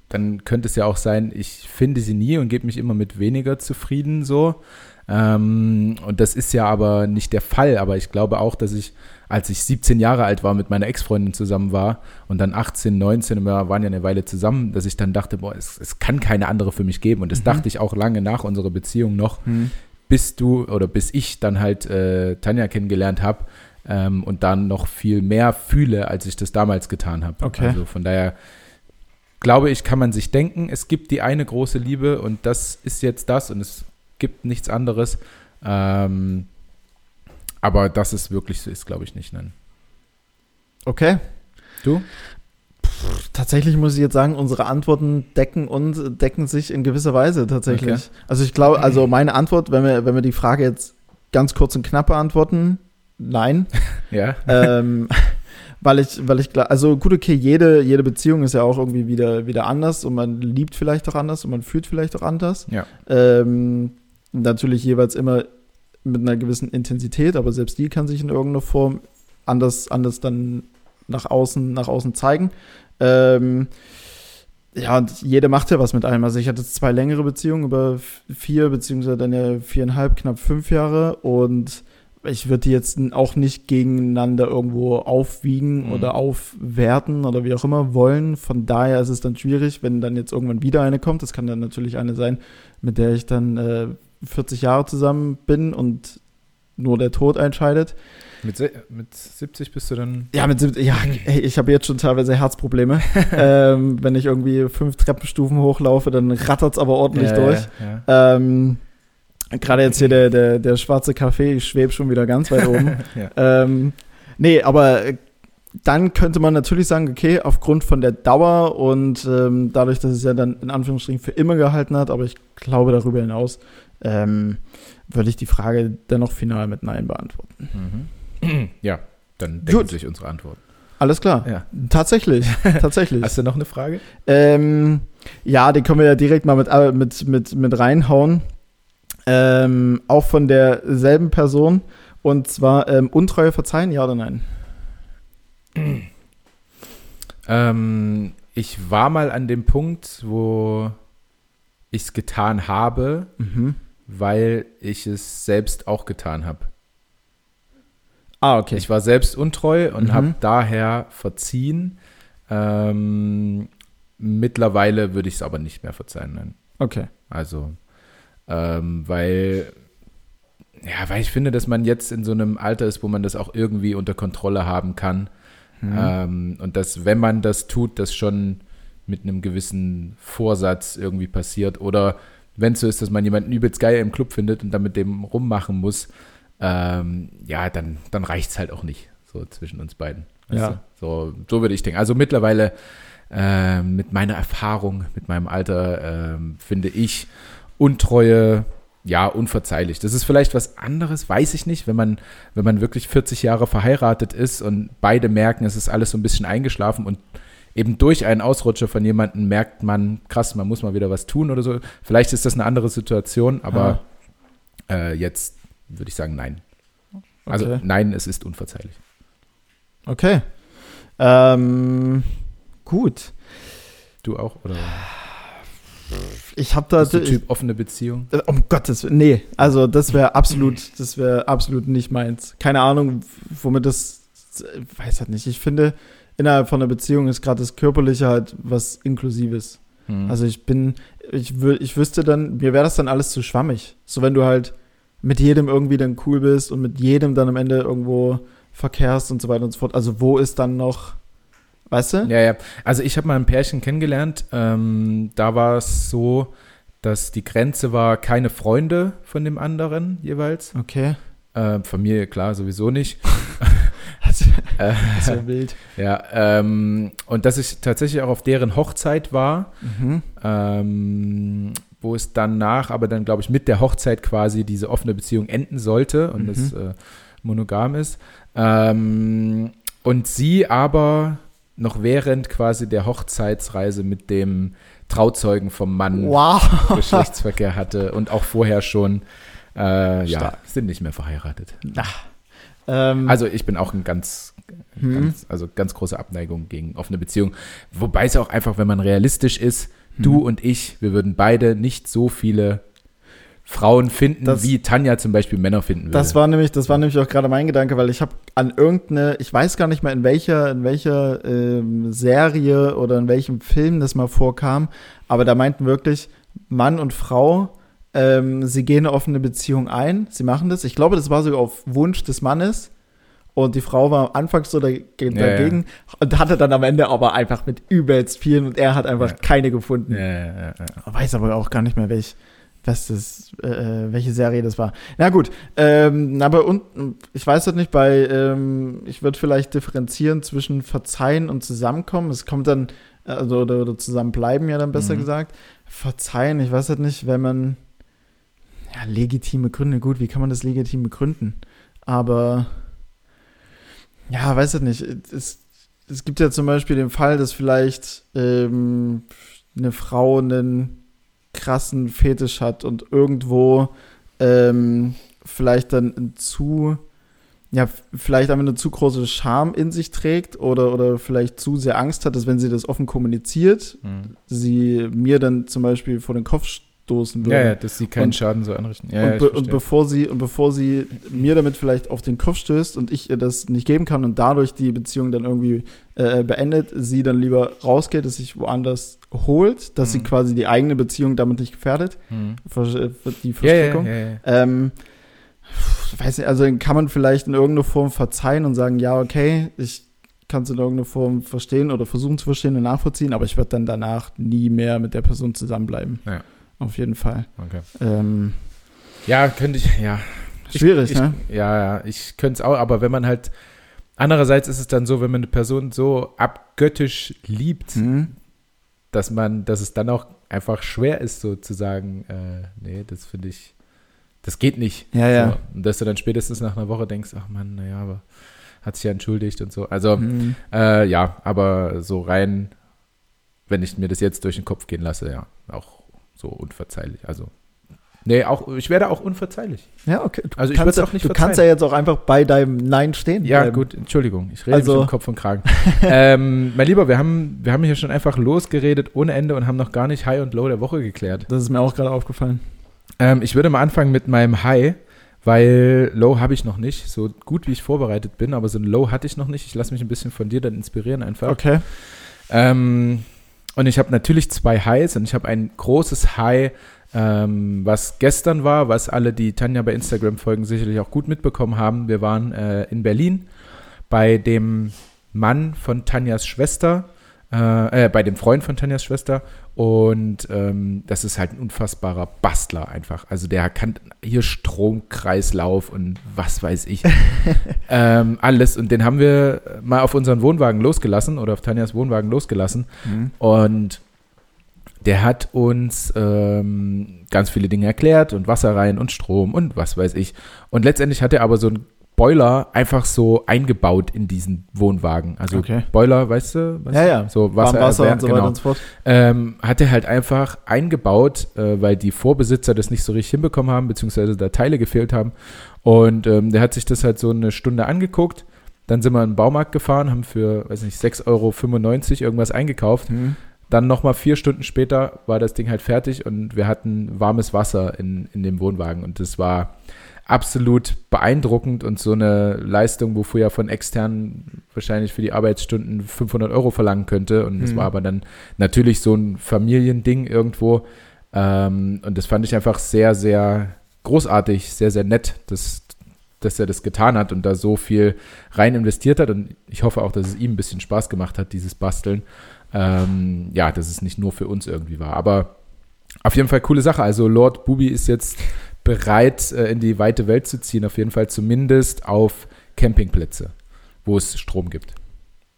dann könnte es ja auch sein, ich finde sie nie und gebe mich immer mit weniger zufrieden so. Ähm, und das ist ja aber nicht der Fall. Aber ich glaube auch, dass ich, als ich 17 Jahre alt war, mit meiner Ex-Freundin zusammen war und dann 18, 19 und wir waren ja eine Weile zusammen, dass ich dann dachte, boah, es, es kann keine andere für mich geben. Und das Mhm. dachte ich auch lange nach unserer Beziehung noch Mhm. bis du oder bis ich dann halt äh, Tanja kennengelernt habe ähm, und dann noch viel mehr fühle, als ich das damals getan habe. Okay. Also von daher glaube ich, kann man sich denken, es gibt die eine große Liebe und das ist jetzt das und es gibt nichts anderes. Ähm, aber dass es wirklich so ist, glaube ich nicht. Nein. Okay. Du? Tatsächlich muss ich jetzt sagen, unsere Antworten decken und decken sich in gewisser Weise tatsächlich. Okay. Also ich glaube, also meine Antwort, wenn wir, wenn wir die Frage jetzt ganz kurz und knapp beantworten, nein. Ja. ähm, weil ich, weil ich also gut, okay, jede, jede Beziehung ist ja auch irgendwie wieder, wieder anders und man liebt vielleicht auch anders und man fühlt vielleicht auch anders. Ja. Ähm, natürlich jeweils immer mit einer gewissen Intensität, aber selbst die kann sich in irgendeiner Form anders, anders dann nach außen, nach außen zeigen. Ähm, ja, und jeder macht ja was mit einem. Also ich hatte zwei längere Beziehungen über vier, beziehungsweise dann ja viereinhalb, knapp fünf Jahre und ich würde die jetzt auch nicht gegeneinander irgendwo aufwiegen Mhm. oder aufwerten oder wie auch immer wollen. Von daher ist es dann schwierig, wenn dann jetzt irgendwann wieder eine kommt. Das kann dann natürlich eine sein, mit der ich dann äh, 40 Jahre zusammen bin und nur der Tod entscheidet. Mit, mit 70 bist du dann. Ja, mit, sieb- ja ey, ich habe jetzt schon teilweise Herzprobleme. ähm, wenn ich irgendwie fünf Treppenstufen hochlaufe, dann rattert's aber ordentlich Ja, durch. Ja, ja. Ähm, Gerade jetzt hier der, der, der schwarze Kaffee, ich schwebe schon wieder ganz weit oben. Ähm, nee, aber äh, dann könnte man natürlich sagen, okay, aufgrund von der Dauer und ähm, dadurch, dass es ja dann in Anführungsstrichen für immer gehalten hat, aber ich glaube darüber hinaus, ähm, würde ich die Frage dennoch final mit Nein beantworten. Mhm. Ja, dann decken Gut. sich unsere Antworten. Alles klar. Ja. Tatsächlich, tatsächlich. Hast du noch eine Frage? Ähm, ja, die können wir ja direkt mal mit, äh, mit, mit, mit reinhauen. Ähm, auch von derselben Person. Und zwar ähm, Untreue verzeihen, ja oder nein? Ähm, ich war mal an dem Punkt, wo ich es getan habe, Mhm. Weil ich es selbst auch getan habe. Ah, okay. Ich war selbst untreu und Mhm. habe daher verziehen. Ähm, mittlerweile würde ich es aber nicht mehr verzeihen. Nein. okay. Also, ähm, weil, ja, weil ich finde, dass man jetzt in so einem Alter ist, wo man das auch irgendwie unter Kontrolle haben kann. Mhm. Ähm, und dass, wenn man das tut, das schon mit einem gewissen Vorsatz irgendwie passiert. Oder wenn es so ist, dass man jemanden übelst geil im Club findet und dann mit dem rummachen muss, ähm, ja, dann, dann reicht es halt auch nicht, so zwischen uns beiden. Ja. du? So, so würde ich denken. Also mittlerweile ähm, mit meiner Erfahrung, mit meinem Alter, ähm, finde ich Untreue ja, unverzeihlich. Das ist vielleicht was anderes, weiß ich nicht, wenn man, wenn man wirklich 40 Jahre verheiratet ist und beide merken, es ist alles so ein bisschen eingeschlafen und eben durch einen Ausrutscher von jemandem merkt man, krass, man muss mal wieder was tun oder so. Vielleicht ist das eine andere Situation, aber äh, jetzt würde ich sagen, nein. Also Okay. nein, es ist unverzeihlich. Okay. Ähm, gut. Du auch? Oder Ich habe da. bist du Typ offene Beziehung? Äh, Um Gottes Willen. Nee, also das wäre absolut, das wäre absolut nicht meins. Keine Ahnung, womit das. Ich weiß halt nicht. Ich finde, innerhalb von einer Beziehung ist gerade das Körperliche halt was Inklusives. Hm. Also ich bin, ich, ich wüsste dann, mir wäre das dann alles zu schwammig. So wenn du halt mit jedem irgendwie dann cool bist und mit jedem dann am Ende irgendwo verkehrst und so weiter und so fort. Also wo ist dann noch Weißt du? Ja, ja. Also ich habe mal ein Pärchen kennengelernt. Ähm, da war es so, dass die Grenze war keine Freunde von dem anderen jeweils. Okay. Äh, Familie, klar, sowieso nicht. Das Äh, ist ja wild. ja, ähm, und dass ich tatsächlich auch auf deren Hochzeit war, Mhm. ähm, wo es danach, aber dann glaube ich mit der Hochzeit quasi diese offene Beziehung enden sollte und Mhm. es äh, monogam ist. Ähm, und sie aber noch während quasi der Hochzeitsreise mit dem Trauzeugen vom Mann Wow. Geschlechtsverkehr hatte und auch vorher schon, äh, ja, sind nicht mehr verheiratet. Ähm, Also ich bin auch ein ganz, Hm. ganz, also ganz große Abneigung gegen offene Beziehungen. Wobei es auch einfach, wenn man realistisch ist, Hm. du und ich, wir würden beide nicht so viele Frauen finden, Das- wie Tanja zum Beispiel Männer finden würde. Das war nämlich, das war nämlich auch gerade mein Gedanke, weil ich habe an irgendeine, ich weiß gar nicht mehr in welcher, in welcher ähm, Serie oder in welchem Film das mal vorkam, aber da meinten wirklich Mann und Frau, ähm, sie gehen eine offene Beziehung ein, sie machen das. Ich glaube, das war sogar auf Wunsch des Mannes. Und die Frau war anfangs so dag ja. dagegen und hatte dann am Ende aber einfach mit übelst vielen und er hat einfach Ja. keine gefunden. ja, ja, ja, ja. Weiß aber auch gar nicht mehr, welch, was das, äh, welche Serie das war. Na gut, ähm, aber und, ich weiß das nicht, bei, ähm, ich würde vielleicht differenzieren zwischen Verzeihen und Zusammenkommen. Es kommt dann, also, oder, oder Zusammenbleiben ja dann besser Mhm. gesagt. Verzeihen, ich weiß das nicht, wenn man, ja, legitime Gründe, gut, wie kann man das legitim begründen? Aber, ja, weiß das nicht. Es, es gibt ja zum Beispiel den Fall, dass vielleicht ähm, eine Frau einen krassen Fetisch hat und irgendwo ähm, vielleicht dann ein zu, ja, vielleicht einfach eine zu große Scham in sich trägt oder, oder vielleicht zu sehr Angst hat, dass wenn sie das offen kommuniziert, Mhm. sie mir dann zum Beispiel vor den Kopf stoßen würde. Ja, ja, dass sie keinen Und- Schaden so anrichten. Ja, und, ja, be und bevor sie und bevor sie mir damit vielleicht auf den Kopf stößt und ich ihr das nicht geben kann und dadurch die Beziehung dann irgendwie äh, beendet, sie dann lieber rausgeht, dass sich woanders holt, dass sie Mhm. quasi die eigene Beziehung damit nicht gefährdet, Mhm. Äh, die Verstrickung. ja, ja. Ähm, weiß nicht, also kann man vielleicht in irgendeiner Form verzeihen und sagen, ja, okay, ich kann es in irgendeiner Form verstehen oder versuchen zu verstehen und nachvollziehen, aber ich werde dann danach nie mehr mit der Person zusammenbleiben. Ja. Auf jeden Fall. Okay. Ähm, Ja, könnte ich, ja. schwierig, ich, ne? Ja, ja, ich könnte es auch, aber wenn man halt, andererseits ist es dann so, wenn man eine Person so abgöttisch liebt, Mhm. dass man, dass es dann auch einfach schwer ist, so zu sagen, äh, nee, das finde ich, das geht nicht. Ja, ja. So. Und dass du dann spätestens nach einer Woche denkst, ach man, naja, aber hat sich ja entschuldigt und so. Also, Mhm. äh, ja, aber so rein, wenn ich mir das jetzt durch den Kopf gehen lasse, ja, auch so unverzeihlich. Also, nee, auch, ich werde auch unverzeihlich. Ja, okay. Du Also ich kannst, auch nicht du verzeihen. kannst ja jetzt auch einfach bei deinem Nein stehen. Ja, bleiben. gut, Entschuldigung, ich rede Also- mich um Kopf und Kragen. ähm, mein Lieber, wir haben, wir haben hier schon einfach losgeredet ohne Ende und haben noch gar nicht High und Low der Woche geklärt. Das ist mir auch gerade aufgefallen. Ähm, ich würde mal anfangen mit meinem High, weil Low habe ich noch nicht, so gut wie ich vorbereitet bin, aber so ein Low hatte ich noch nicht. Ich lasse mich ein bisschen von dir dann inspirieren einfach. Okay. Ähm, und ich habe natürlich zwei Highs und ich habe ein großes High, ähm, was gestern war, was alle, die Tanja bei Instagram folgen, sicherlich auch gut mitbekommen haben. Wir waren äh, in Berlin bei dem Mann von Tanjas Schwester, äh, äh, bei dem Freund von Tanjas Schwester und ähm, das ist halt ein unfassbarer Bastler einfach. Also der kann hier Stromkreislauf und was weiß ich. ähm, alles. Und den haben wir mal auf unseren Wohnwagen losgelassen oder auf Tanjas Wohnwagen losgelassen. Mhm. Und der hat uns ähm, ganz viele Dinge erklärt und Wasser rein und Strom und was weiß ich. Und letztendlich hat er aber so einen Boiler einfach so eingebaut in diesen Wohnwagen. Also Okay. Boiler, weißt du? Was? Ja, ja. So Wasser, Wasser und so genau weiter und so fort. ähm, hat er halt einfach eingebaut, äh, weil die Vorbesitzer das nicht so richtig hinbekommen haben, beziehungsweise da Teile gefehlt haben. Und ähm, der hat sich das halt so eine Stunde angeguckt. Dann sind wir in den Baumarkt gefahren, haben für, weiß nicht, 6,95 Euro irgendwas eingekauft. Mhm. Dann nochmal vier Stunden später war das Ding halt fertig und wir hatten warmes Wasser in, in dem Wohnwagen. Und das war absolut beeindruckend und so eine Leistung, wofür ja von externen wahrscheinlich für die Arbeitsstunden 500 Euro verlangen könnte. Und das Mhm. war aber dann natürlich so ein Familiending irgendwo. Ähm, und das fand ich einfach sehr, sehr großartig, sehr, sehr nett, dass, dass er das getan hat und da so viel rein investiert hat. Und ich hoffe auch, dass es ihm ein bisschen Spaß gemacht hat, dieses Basteln. Ähm, ja, dass es nicht nur für uns irgendwie war. Aber auf jeden Fall coole Sache. Also Lord Bubi ist jetzt bereit, äh, in die weite Welt zu ziehen. Auf jeden Fall zumindest auf Campingplätze, wo es Strom gibt.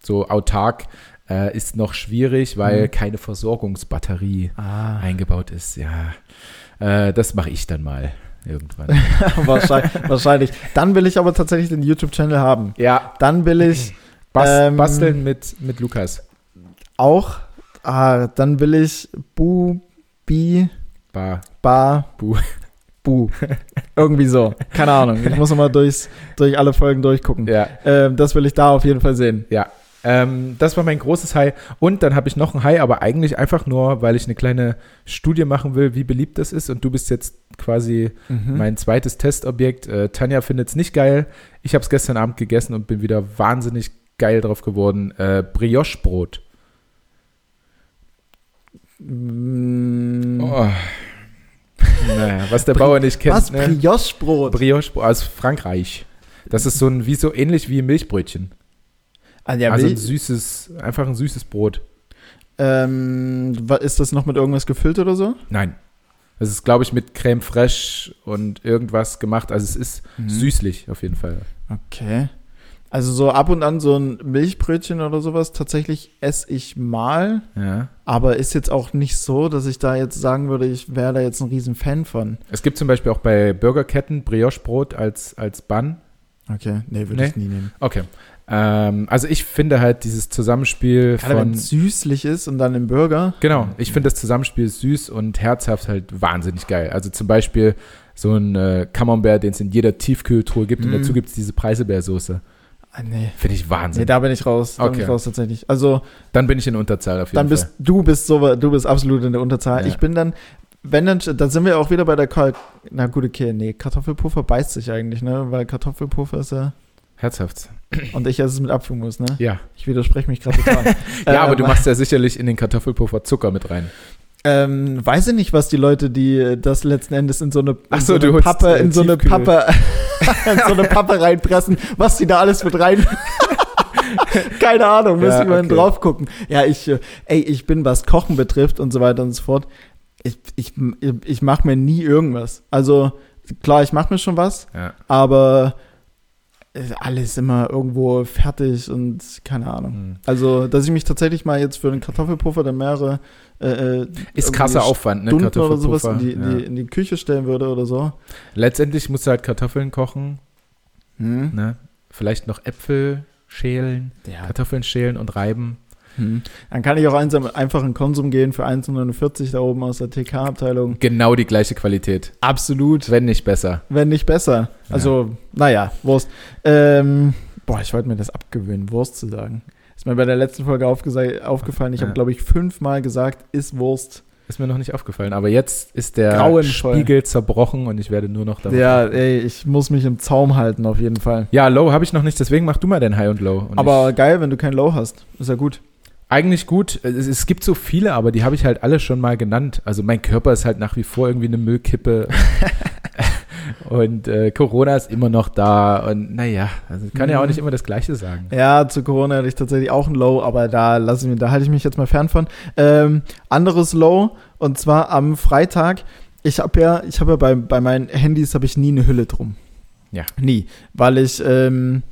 So autark äh, ist noch schwierig, weil Mhm. keine Versorgungsbatterie Ah. eingebaut ist. Ja, äh, das mache ich dann mal irgendwann. wahrscheinlich, wahrscheinlich. Dann will ich aber tatsächlich den YouTube-Channel haben. ja, Dann will ich Bas Ähm, basteln mit, mit Lukas. auch, ah, dann will ich Bu, Bi, Bar, Ba, Bu. Bu. Irgendwie so. Keine Ahnung. Ich muss nochmal durchs, durch alle Folgen durchgucken. Ja, Ähm, das will ich da auf jeden Fall sehen. ja. Ähm, das war mein großes High. Und dann habe ich noch ein High, aber eigentlich einfach nur, weil ich eine kleine Studie machen will, wie beliebt das ist. Und du bist jetzt quasi Mhm. mein zweites Testobjekt. Äh, Tanja findet es nicht geil. Ich habe es gestern Abend gegessen und bin wieder wahnsinnig geil drauf geworden. Äh, Brioche-Brot. Mm, Oh. Naja, was der Bauer nicht kennt. Was? ne? Brioche-Brot? Brioche aus Frankreich. Das ist so ein, wie so ähnlich wie Milchbrötchen. Ah, ja, also ein süßes, einfach ein süßes Brot. ähm, ist das noch mit irgendwas gefüllt oder so? Nein. Das ist, glaube ich, mit Creme fraiche und irgendwas gemacht. Also es ist süßlich auf jeden Fall. Okay. Also so ab und an so ein Milchbrötchen oder sowas, tatsächlich esse ich mal, Ja. aber ist jetzt auch nicht so, dass ich da jetzt sagen würde, ich wäre da jetzt ein riesen Fan von. Es gibt zum Beispiel auch bei Burgerketten Brioche-Brot als, als Bun. Okay, nee, würde Nee? ich nie nehmen. Okay. Ähm, also ich finde halt dieses Zusammenspiel Gerade wenn von. es süßlich ist und dann im Burger. Genau, ich finde das Zusammenspiel süß und herzhaft halt wahnsinnig geil. Also zum Beispiel so ein äh, Camembert, den es in jeder Tiefkühltruhe gibt und Mm. dazu gibt es diese Preiselbeersoße. Ah, nee. Finde ich Nee, Wahnsinn. da bin ich raus. Da bin Okay. ich raus tatsächlich. Also Dann bin ich in Unterzahl auf jeden dann Fall. bist du bist so du bist absolut in der Unterzahl. Ja. Ich bin dann wenn dann da sind wir auch wieder bei der Kar na gut okay, nee, Kartoffelpuffer beißt sich eigentlich, ne, weil Kartoffelpuffer ist ja Herzhaft. und ich esse es mit Apfelmus, ne? Ja. Ich widerspreche mich gerade total. Ja, aber du Ähm, machst ja sicherlich in den Kartoffelpuffer Zucker mit rein. Ähm, weiß ich nicht, was die Leute, die äh, das letzten Endes in so eine, in so so, eine Pappe, in so eine. Pappe, in so eine Pappe reinpressen, was die da alles mit rein. Keine Ahnung, müssen Ja, wir okay. drauf gucken. Ja, ich, äh, ey, ich bin, was Kochen betrifft und so weiter und so fort. Ich, ich, ich mache mir nie irgendwas. Also, klar, ich mache mir schon was, Ja. aber alles immer irgendwo fertig und keine Ahnung. Hm. Also, dass ich mich tatsächlich mal jetzt für den Kartoffelpuffer dann mehrere äh, äh, Ist krasser Aufwand, ne? Stunden oder sowas in Kartoffelpuffer. die, in, ja. die, in die Küche stellen würde oder so. Letztendlich musst du halt Kartoffeln kochen, Hm. ne? Vielleicht noch Äpfel schälen, Ja. Kartoffeln schälen und reiben. Hm. Dann kann ich auch einsam, einfach in Konsum gehen für 1,49 da oben aus der TK-Abteilung. Genau die gleiche Qualität. Absolut, Wenn nicht besser. wenn nicht besser. Also, naja, Wurst. Ähm, boah, ich wollte mir das abgewöhnen, Wurst zu sagen. Ist mir bei der letzten Folge aufgefallen. Ich Ja. habe, glaube ich, fünfmal gesagt, ist Wurst. Ist mir noch nicht aufgefallen. Aber jetzt ist der Grauenvoll. Spiegel zerbrochen und ich werde nur noch darauf Ja, ey, ich muss mich im Zaum halten, auf jeden Fall. Ja, Low habe ich noch nicht, deswegen mach du mal den High und Low. Und Aber geil, wenn du kein Low hast. Ist ja gut. Eigentlich gut. Es, es gibt so viele, aber die habe ich halt alle schon mal genannt. Also mein Körper ist halt nach wie vor irgendwie eine Müllkippe. und äh, Corona ist immer noch da. Und naja, also ich kann ja auch Mhm. nicht immer das Gleiche sagen. Ja, zu Corona hatte ich tatsächlich auch ein Low, aber da lasse ich mich, da halte ich mich jetzt mal fern von. Ähm, anderes Low und zwar am Freitag. Ich habe ja, ich habe ja bei, bei meinen Handys habe ich nie eine Hülle drum. Ja. Nie, weil ich ähm,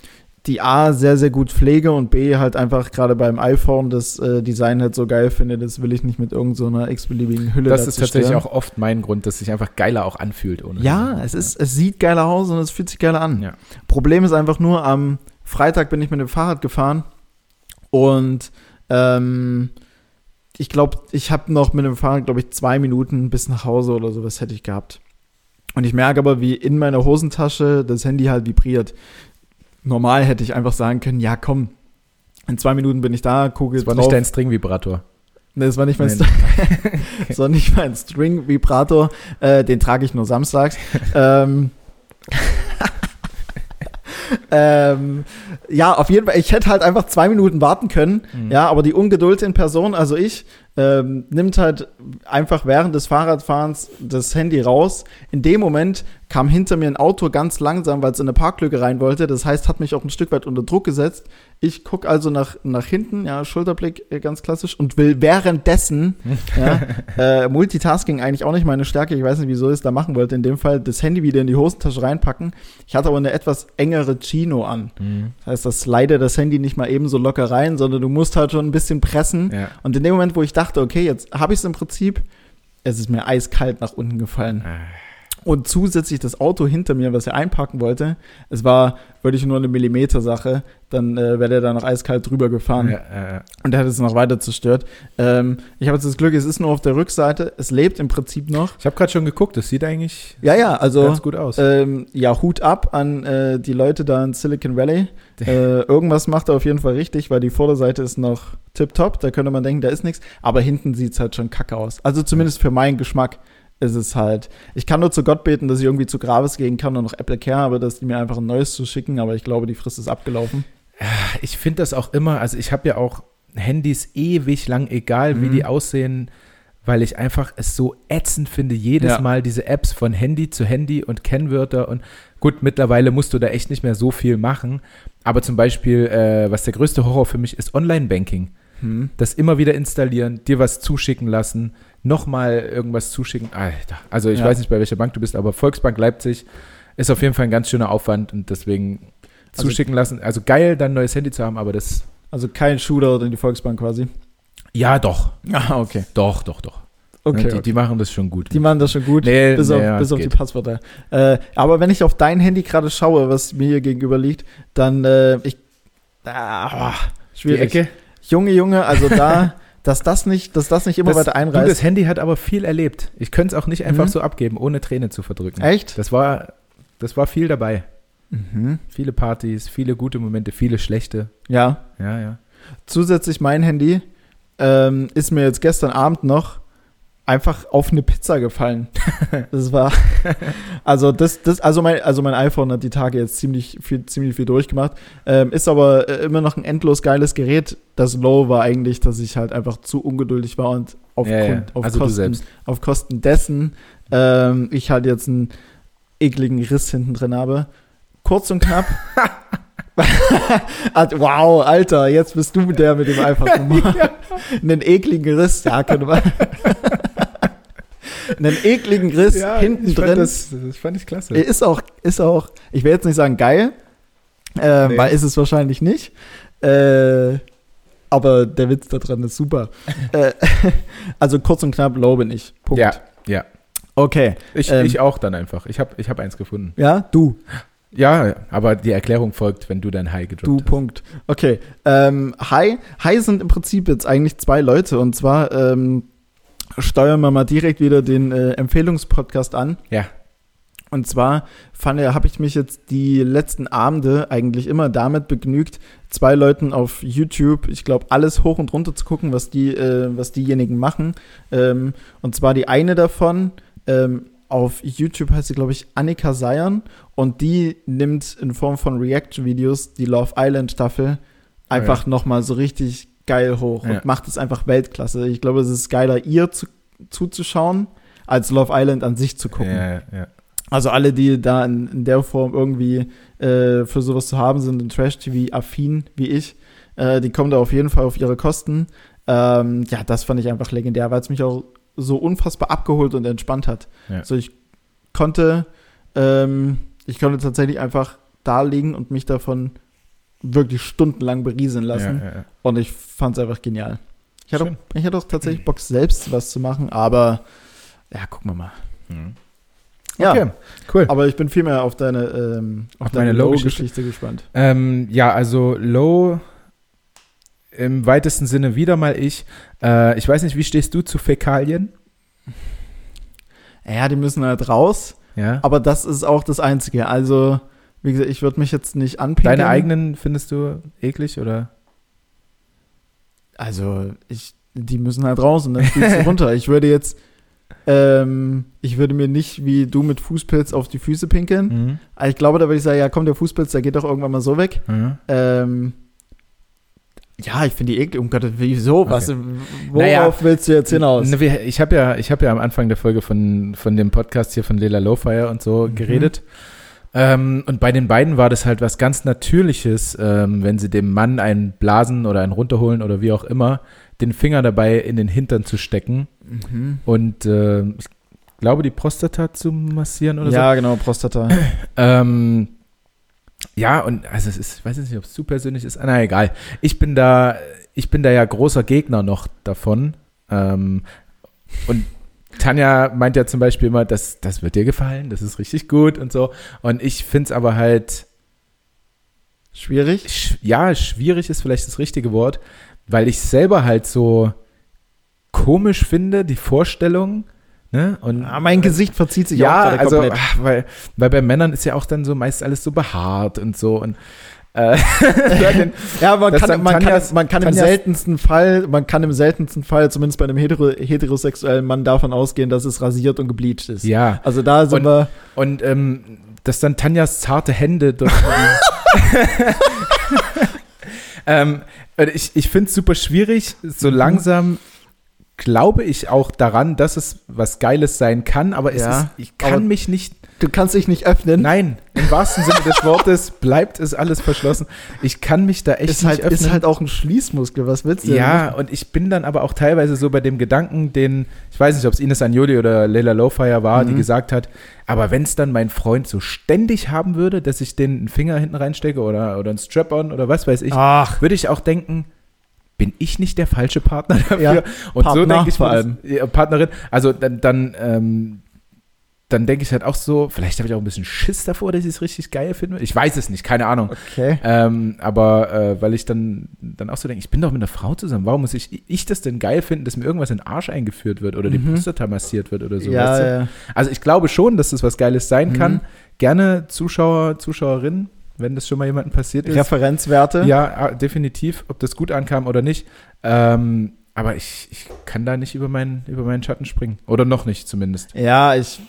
die A sehr sehr gut pflege und B halt einfach gerade beim iPhone das äh, Design halt so geil finde, das will ich nicht mit irgendeiner so x-beliebigen Hülle Das ist tatsächlich stören. auch oft mein Grund, dass sich einfach geiler auch anfühlt. Ohne Ja, es ist, es sieht geiler aus und es fühlt sich geiler an. Ja. Problem ist einfach nur, am Freitag bin ich mit dem Fahrrad gefahren und ähm, ich glaube, ich habe noch mit dem Fahrrad, glaube ich, zwei Minuten bis nach Hause oder sowas hätte ich gehabt. Und ich merke aber, wie in meiner Hosentasche das Handy halt vibriert. Normal hätte ich einfach sagen können, ja komm, in zwei Minuten bin ich da, gucke Das war drauf. nicht dein String-Vibrator. Nee, das war nicht mein. St das war nicht mein String-Vibrator. Äh, den trage ich nur samstags. ähm, ähm, ja, auf jeden Fall. Ich hätte halt einfach zwei Minuten warten können. Mhm. Ja, aber die Ungeduld in Person, also ich, ähm, nimmt halt einfach während des Fahrradfahrens das Handy raus. In dem Moment kam hinter mir ein Auto ganz langsam, weil es in eine Parklücke rein wollte. Das heißt, hat mich auch ein Stück weit unter Druck gesetzt. Ich gucke also nach, nach hinten, ja, Schulterblick äh, ganz klassisch und will währenddessen, ja, äh, Multitasking eigentlich auch nicht meine Stärke, ich weiß nicht, wieso ich es da machen wollte, in dem Fall das Handy wieder in die Hosentasche reinpacken. Ich hatte aber eine etwas engere Chino an. Mhm. Das heißt, das slide das Handy nicht mal eben so locker rein, sondern du musst halt schon ein bisschen pressen. Ja. Und in dem Moment, wo ich dachte, okay, jetzt habe ich es im Prinzip, es ist mir eiskalt nach unten gefallen. Ah. Und zusätzlich das Auto hinter mir, was er einpacken wollte, es war wirklich nur eine Millimeter-Sache, dann äh, wäre der da noch eiskalt drüber gefahren. Ja, äh, Und der hat es noch weiter zerstört. Ähm, ich habe jetzt das Glück, es ist nur auf der Rückseite, es lebt im Prinzip noch. ich habe gerade schon geguckt, das sieht eigentlich Ja, ja, also ganz gut aus. ähm, ja, Hut ab an äh, die Leute da in Silicon Valley. Äh, irgendwas macht er auf jeden Fall richtig, weil die Vorderseite ist noch tipptopp. Da könnte man denken, da ist nichts. Aber hinten sieht es halt schon kacke aus. Also zumindest für meinen Geschmack ist es halt. Ich kann nur zu Gott beten, dass ich irgendwie zu Graves gehen kann und noch Apple Care habe, dass die mir einfach ein neues zu schicken. Aber ich glaube, die Frist ist abgelaufen. Ich finde das auch immer, also ich habe ja auch Handys ewig lang, egal wie Mhm. die aussehen, weil ich einfach es so ätzend finde, jedes Ja. Mal diese Apps von Handy zu Handy und Kennwörter und gut, mittlerweile musst du da echt nicht mehr so viel machen, aber zum Beispiel, äh, was der größte Horror für mich ist, Online-Banking. Hm. Das immer wieder installieren, dir was zuschicken lassen, nochmal irgendwas zuschicken. Alter, also ich Ja. weiß nicht, bei welcher Bank du bist, aber Volksbank Leipzig ist auf jeden Fall ein ganz schöner Aufwand und deswegen Also- zuschicken lassen. Also geil, dann ein neues Handy zu haben, aber das Also kein Shooter in die Volksbank quasi. ja, doch. Ah, okay. Doch, doch, doch. Okay. die, okay. die machen das schon gut. Die machen das schon gut. Nee, bis auf, naja, bis auf die. Passwörter. Äh, aber wenn ich auf dein Handy gerade schaue, was mir hier gegenüber liegt, dann äh, ich ah, schwierig. Ecke. Junge, Junge, also da, dass das nicht, dass das nicht immer Das, weiter du, einreißt. das Handy hat aber viel erlebt. Ich könnte es auch nicht einfach Mhm. so abgeben, ohne Träne zu verdrücken. Echt? Das war, das war viel dabei. Mhm. Viele Partys, viele gute Momente, viele schlechte. Ja. Ja, ja. Zusätzlich mein Handy ähm, ist mir jetzt gestern Abend noch einfach auf eine Pizza gefallen. das war also das das also mein also mein iPhone hat die Tage jetzt ziemlich viel ziemlich viel durchgemacht. Ähm, ist aber äh, immer noch ein endlos geiles Gerät. Das Low war eigentlich, dass ich halt einfach zu ungeduldig war und aufgrund Ja, ja. auf Also Kosten auf Kosten dessen ähm, ich halt jetzt einen ekligen Riss hinten drin habe. Kurz und knapp. Wow, Alter, jetzt bist du der mit dem einfach nochmal. Einen ekligen Riss, ja, könnte man. Einen ekligen Riss hinten ich fand drin. Das, das fand ich klasse. Ist auch, ist auch, ich will jetzt nicht sagen geil, äh, Nee. weil ist es wahrscheinlich nicht. Äh, aber der Witz da dran ist super. äh, also kurz und knapp, low bin ich. Punkt. Ja, ja. Okay. Ich, Ähm. ich auch dann einfach. Ich habe ich hab eins gefunden. Ja, du. Ja, aber die Erklärung folgt, wenn du dein High gedroppt Du, hast. Punkt. Okay. Ähm, Hi. Hi sind im Prinzip jetzt eigentlich zwei Leute. Und zwar ähm, steuern wir mal direkt wieder den äh, Empfehlungspodcast an. Ja. Und zwar habe ich mich jetzt die letzten Abende eigentlich immer damit begnügt, zwei Leuten auf YouTube, ich glaube, alles hoch und runter zu gucken, was die, äh, was diejenigen machen. Ähm, und zwar die eine davon, ähm, auf YouTube heißt sie, glaube ich, Annika Seiern und die nimmt in Form von Reaction-Videos die Love Island Staffel einfach ja. noch mal so richtig geil hoch Ja. und macht es einfach Weltklasse. Ich glaube, es ist geiler, ihr zu, zuzuschauen, als Love Island an sich zu gucken. Ja, ja. Also alle, die da in, in der Form irgendwie äh, für sowas zu haben sind, in Trash-TV-affin wie ich, äh, die kommen da auf jeden Fall auf ihre Kosten. Ähm, ja, das fand ich einfach legendär, weil es mich auch so unfassbar abgeholt und entspannt hat. Ja. Also ich konnte, ähm, ich konnte tatsächlich einfach da liegen und mich davon wirklich stundenlang berieseln lassen. Ja, ja. Und ich fand es einfach genial. Ich hatte, auch, ich hatte auch tatsächlich Bock, selbst was zu machen, aber ja, gucken wir mal. Mhm. Ja, Okay, cool. aber ich bin viel mehr auf deine, ähm, auf Auf deine. Low-Geschichte gespannt. Ähm, ja, also Low im weitesten Sinne wieder mal ich. Äh, ich weiß nicht, wie stehst du zu Fäkalien? Ja, die müssen halt raus, Ja. aber das ist auch das Einzige. Also, wie gesagt, ich würde mich jetzt nicht anpinkeln. Deine eigenen findest du eklig oder? Also, ich, die müssen halt raus und dann spielst du runter. Ich würde jetzt, ähm, ich würde mir nicht wie du mit Fußpilz auf die Füße pinkeln. Mhm. Aber ich glaube, da würde ich sagen, ja komm, der Fußpilz, der geht doch irgendwann mal so weg. Mhm. Ähm, Ja, ich finde die eklig. Um Gottes wieso? Was, Okay. worauf Naja, willst du jetzt hinaus? Ne, Ich habe ja, ich habe ja am Anfang der Folge von, von dem Podcast hier von Lela Lowfire und so Mhm. geredet. Ähm, und bei den beiden war das halt was ganz Natürliches, ähm, wenn sie dem Mann einen blasen oder einen runterholen oder wie auch immer, den Finger dabei in den Hintern zu stecken Mhm. und äh, ich glaube, die Prostata zu massieren oder Ja, genau, Prostata. so. Ähm, ja, und also es ist, ich weiß jetzt nicht, ob es zu persönlich ist. Na egal. Ich bin da, ich bin da ja großer Gegner noch davon. Ähm, und Tanja meint ja zum Beispiel immer, das, das wird dir gefallen, das ist richtig gut und so. Und ich finde es aber halt, Schwierig. sch ja, schwierig ist vielleicht das richtige Wort, weil ich selber halt so komisch finde, die Vorstellung. Ne? Und Ah, mein Gesicht verzieht sich auch ja, gerade also, komplett. ach, weil, weil bei Männern ist ja auch dann so meist alles so behaart und so. Und äh, Ja, man kann, man, Tanjas- kann, man kann im Tanjas- seltensten Fall, man kann im seltensten Fall, zumindest bei einem hetero, heterosexuellen Mann, davon ausgehen, dass es rasiert und gebleicht ist. ja, Also da sind Und- wir. und ähm, dass dann Tanjas zarte Hände durch ähm, ich ich finde es super schwierig. So Mhm. langsam glaube ich auch daran, dass es was Geiles sein kann, aber es Ja, ist, ich kann mich nicht Du kannst dich nicht öffnen. Nein, im wahrsten Sinne des Wortes bleibt es alles verschlossen. Ich kann mich da echt ist halt, nicht öffnen. ist halt auch ein Schließmuskel. Was willst du denn ja, und ich bin dann aber auch teilweise so bei dem Gedanken, den, ich weiß nicht, ob es Ines Agnoli oder Leila Lowfire war, die Mhm. gesagt hat, aber wenn es dann mein Freund so ständig haben würde, dass ich den einen Finger hinten reinstecke oder, oder ein Strap-on oder was weiß ich, Ach, würde ich auch denken, bin ich nicht der falsche Partner dafür? Ja, und so Partner denke ich vor das- allem. Ja, Partnerin. Also dann, dann, ähm, dann denke ich halt auch so, vielleicht habe ich auch ein bisschen Schiss davor, dass ich es richtig geil finde. Ich weiß es nicht, keine Ahnung. okay. Ähm, aber äh, weil ich dann, dann auch so denke, ich bin doch mit einer Frau zusammen, warum muss ich, ich das denn geil finden, dass mir irgendwas in den Arsch eingeführt wird oder die Mhm. Prostata massiert wird oder so. ja, weißt du? ja. Also ich glaube schon, dass das was Geiles sein Mhm. kann. Gerne Zuschauer, Zuschauerinnen, wenn das schon mal jemandem passiert ist. Referenzwerte. Ja, äh, definitiv, ob das gut ankam oder nicht. Ähm, aber ich, ich kann da nicht über meinen, über meinen Schatten springen. Oder noch nicht zumindest. Ja, ich.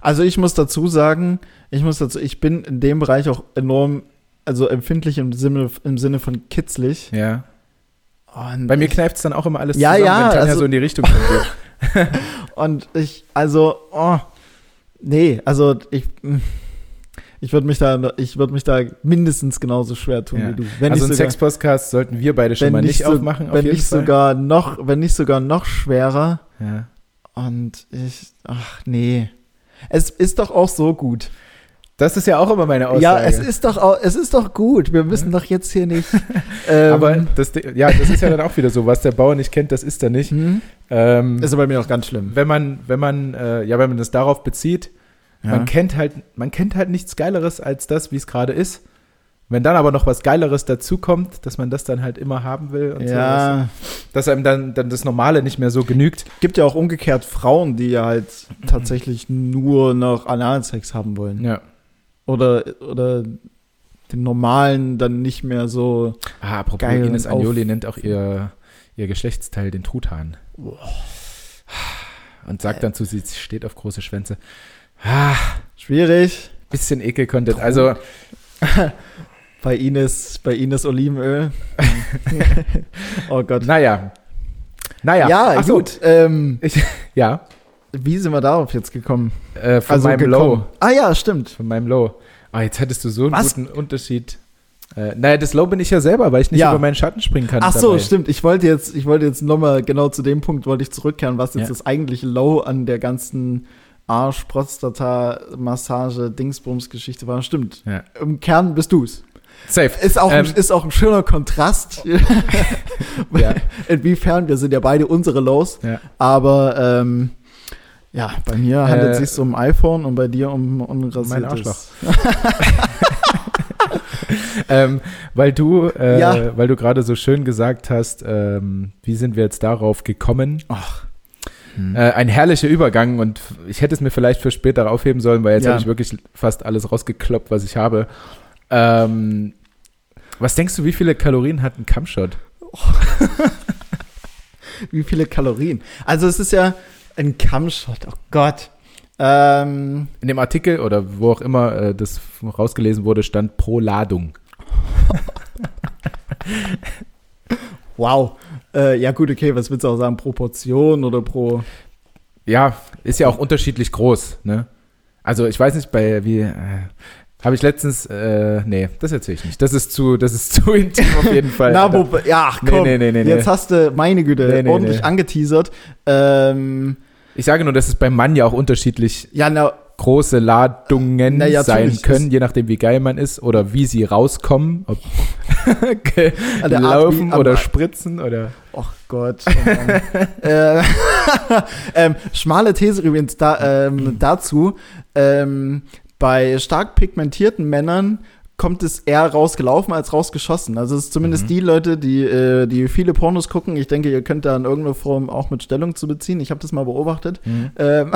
Also ich muss dazu sagen, ich muss dazu, ich bin in dem Bereich auch enorm, also empfindlich im Sinne, im Sinne von kitzlig. Ja. Und Bei mir kneift es dann auch immer alles Ja, zusammen, ja, wenn Tanja also- so in die Richtung kommt. und ich, also, oh, nee, also ich, ich würde mich da, ich würde mich da mindestens genauso schwer tun Ja. wie du. Wenn also einen Sex-Podcast sollten wir beide schon mal nicht so- aufmachen, auf wenn jeden nicht Fall. sogar noch, wenn nicht sogar noch schwerer. ja. Und ich, ach nee. Es ist doch auch so gut. Das ist ja auch immer meine Aussage. Ja, es ist doch auch, es ist doch gut. Wir müssen doch jetzt hier nicht. ähm, aber das, ja, das ist ja dann auch wieder so, was der Bauer nicht kennt, das ist er nicht. hm, Ähm, ist bei mir auch ganz schlimm. wenn man, wenn man, äh, ja, wenn man das darauf bezieht, Ja. man kennt halt, man kennt halt nichts Geileres als das, wie es gerade ist. Wenn dann aber noch was Geileres dazukommt, dass man das dann halt immer haben will und so, ja, dass einem dann, dann das Normale nicht mehr so genügt. gibt ja auch umgekehrt Frauen, die ja halt tatsächlich nur noch Analsex haben wollen. Ja. Oder, oder den normalen dann nicht mehr so. Ah, apropos, Geil Ines Agnoli nennt auch ihr, ihr Geschlechtsteil den Truthahn. Und sagt dann zu, sie steht auf große Schwänze. Ah, Schwierig. bisschen Ekel-Content. Also, Bei Ines, bei Ines Olivenöl. oh Gott. naja. Naja, Ja, Ach so, gut. Ähm, Ich, ja, wie sind wir darauf jetzt gekommen? äh, von meinem gekommen. Low. Ah ja, stimmt. Von meinem Low. Ah, jetzt hättest du so einen Was? guten Unterschied. Äh, naja, das Low bin ich ja selber, weil ich nicht Ja. über meinen Schatten springen kann. Ach so, dabei. stimmt. Ich wollte jetzt, ich wollte jetzt nochmal genau zu dem Punkt wollte ich zurückkehren, was jetzt Ja. das eigentliche Low an der ganzen Arsch, Prostata, Massage, Dingsbums-Geschichte war. Stimmt. Ja. Im Kern bist du's. Safe. Ist auch, Ähm, ein, ist auch ein schöner Kontrast. Ja. Inwiefern, wir sind ja beide unsere Lows, Ja. aber ähm, ja, bei mir handelt es Äh, sich um iPhone und bei dir um unrasiertes. Mein Arschloch. ähm, weil du, äh, Ja. weil du gerade so schön gesagt hast, ähm, wie sind wir jetzt darauf gekommen? Ach. Äh, ein herrlicher Übergang und ich hätte es mir vielleicht für später aufheben sollen, weil jetzt Ja. habe ich wirklich fast alles rausgekloppt, was ich habe. Ähm, was denkst du, wie viele Kalorien hat ein Kampfshot? Wie viele Kalorien? Also es ist ja ein Kammshot, oh Gott. Ähm, In dem Artikel oder wo auch immer äh, das rausgelesen wurde, stand pro Ladung. wow. Äh, ja, gut, okay, was willst du auch sagen? Proportion oder pro. Ja, ist ja auch unterschiedlich groß, ne? Also ich weiß nicht, bei wie. Äh, habe ich letztens, äh, nee, das erzähle ich nicht. Das ist zu, das ist zu intim auf jeden Fall. Na, wo, ja, komm, Nee, nee, nee, jetzt hast du, meine Güte, ordentlich angeteasert. Ähm, Ich sage nur, dass es beim Mann ja auch unterschiedlich ja, na, große Ladungen Na ja, sein können, je nachdem wie geil man ist oder wie sie rauskommen, ob Art, laufen wie- oder spritzen oder oh Gott. Oh äh, ähm, schmale These übrigens da, ähm, dazu. Ähm, bei stark pigmentierten Männern kommt es eher rausgelaufen als rausgeschossen. Also es ist zumindest Mhm. die Leute, die, äh, die viele Pornos gucken. Ich denke, ihr könnt da in irgendeiner Form auch mit Stellung zu beziehen. Ich habe das mal beobachtet. Ähm,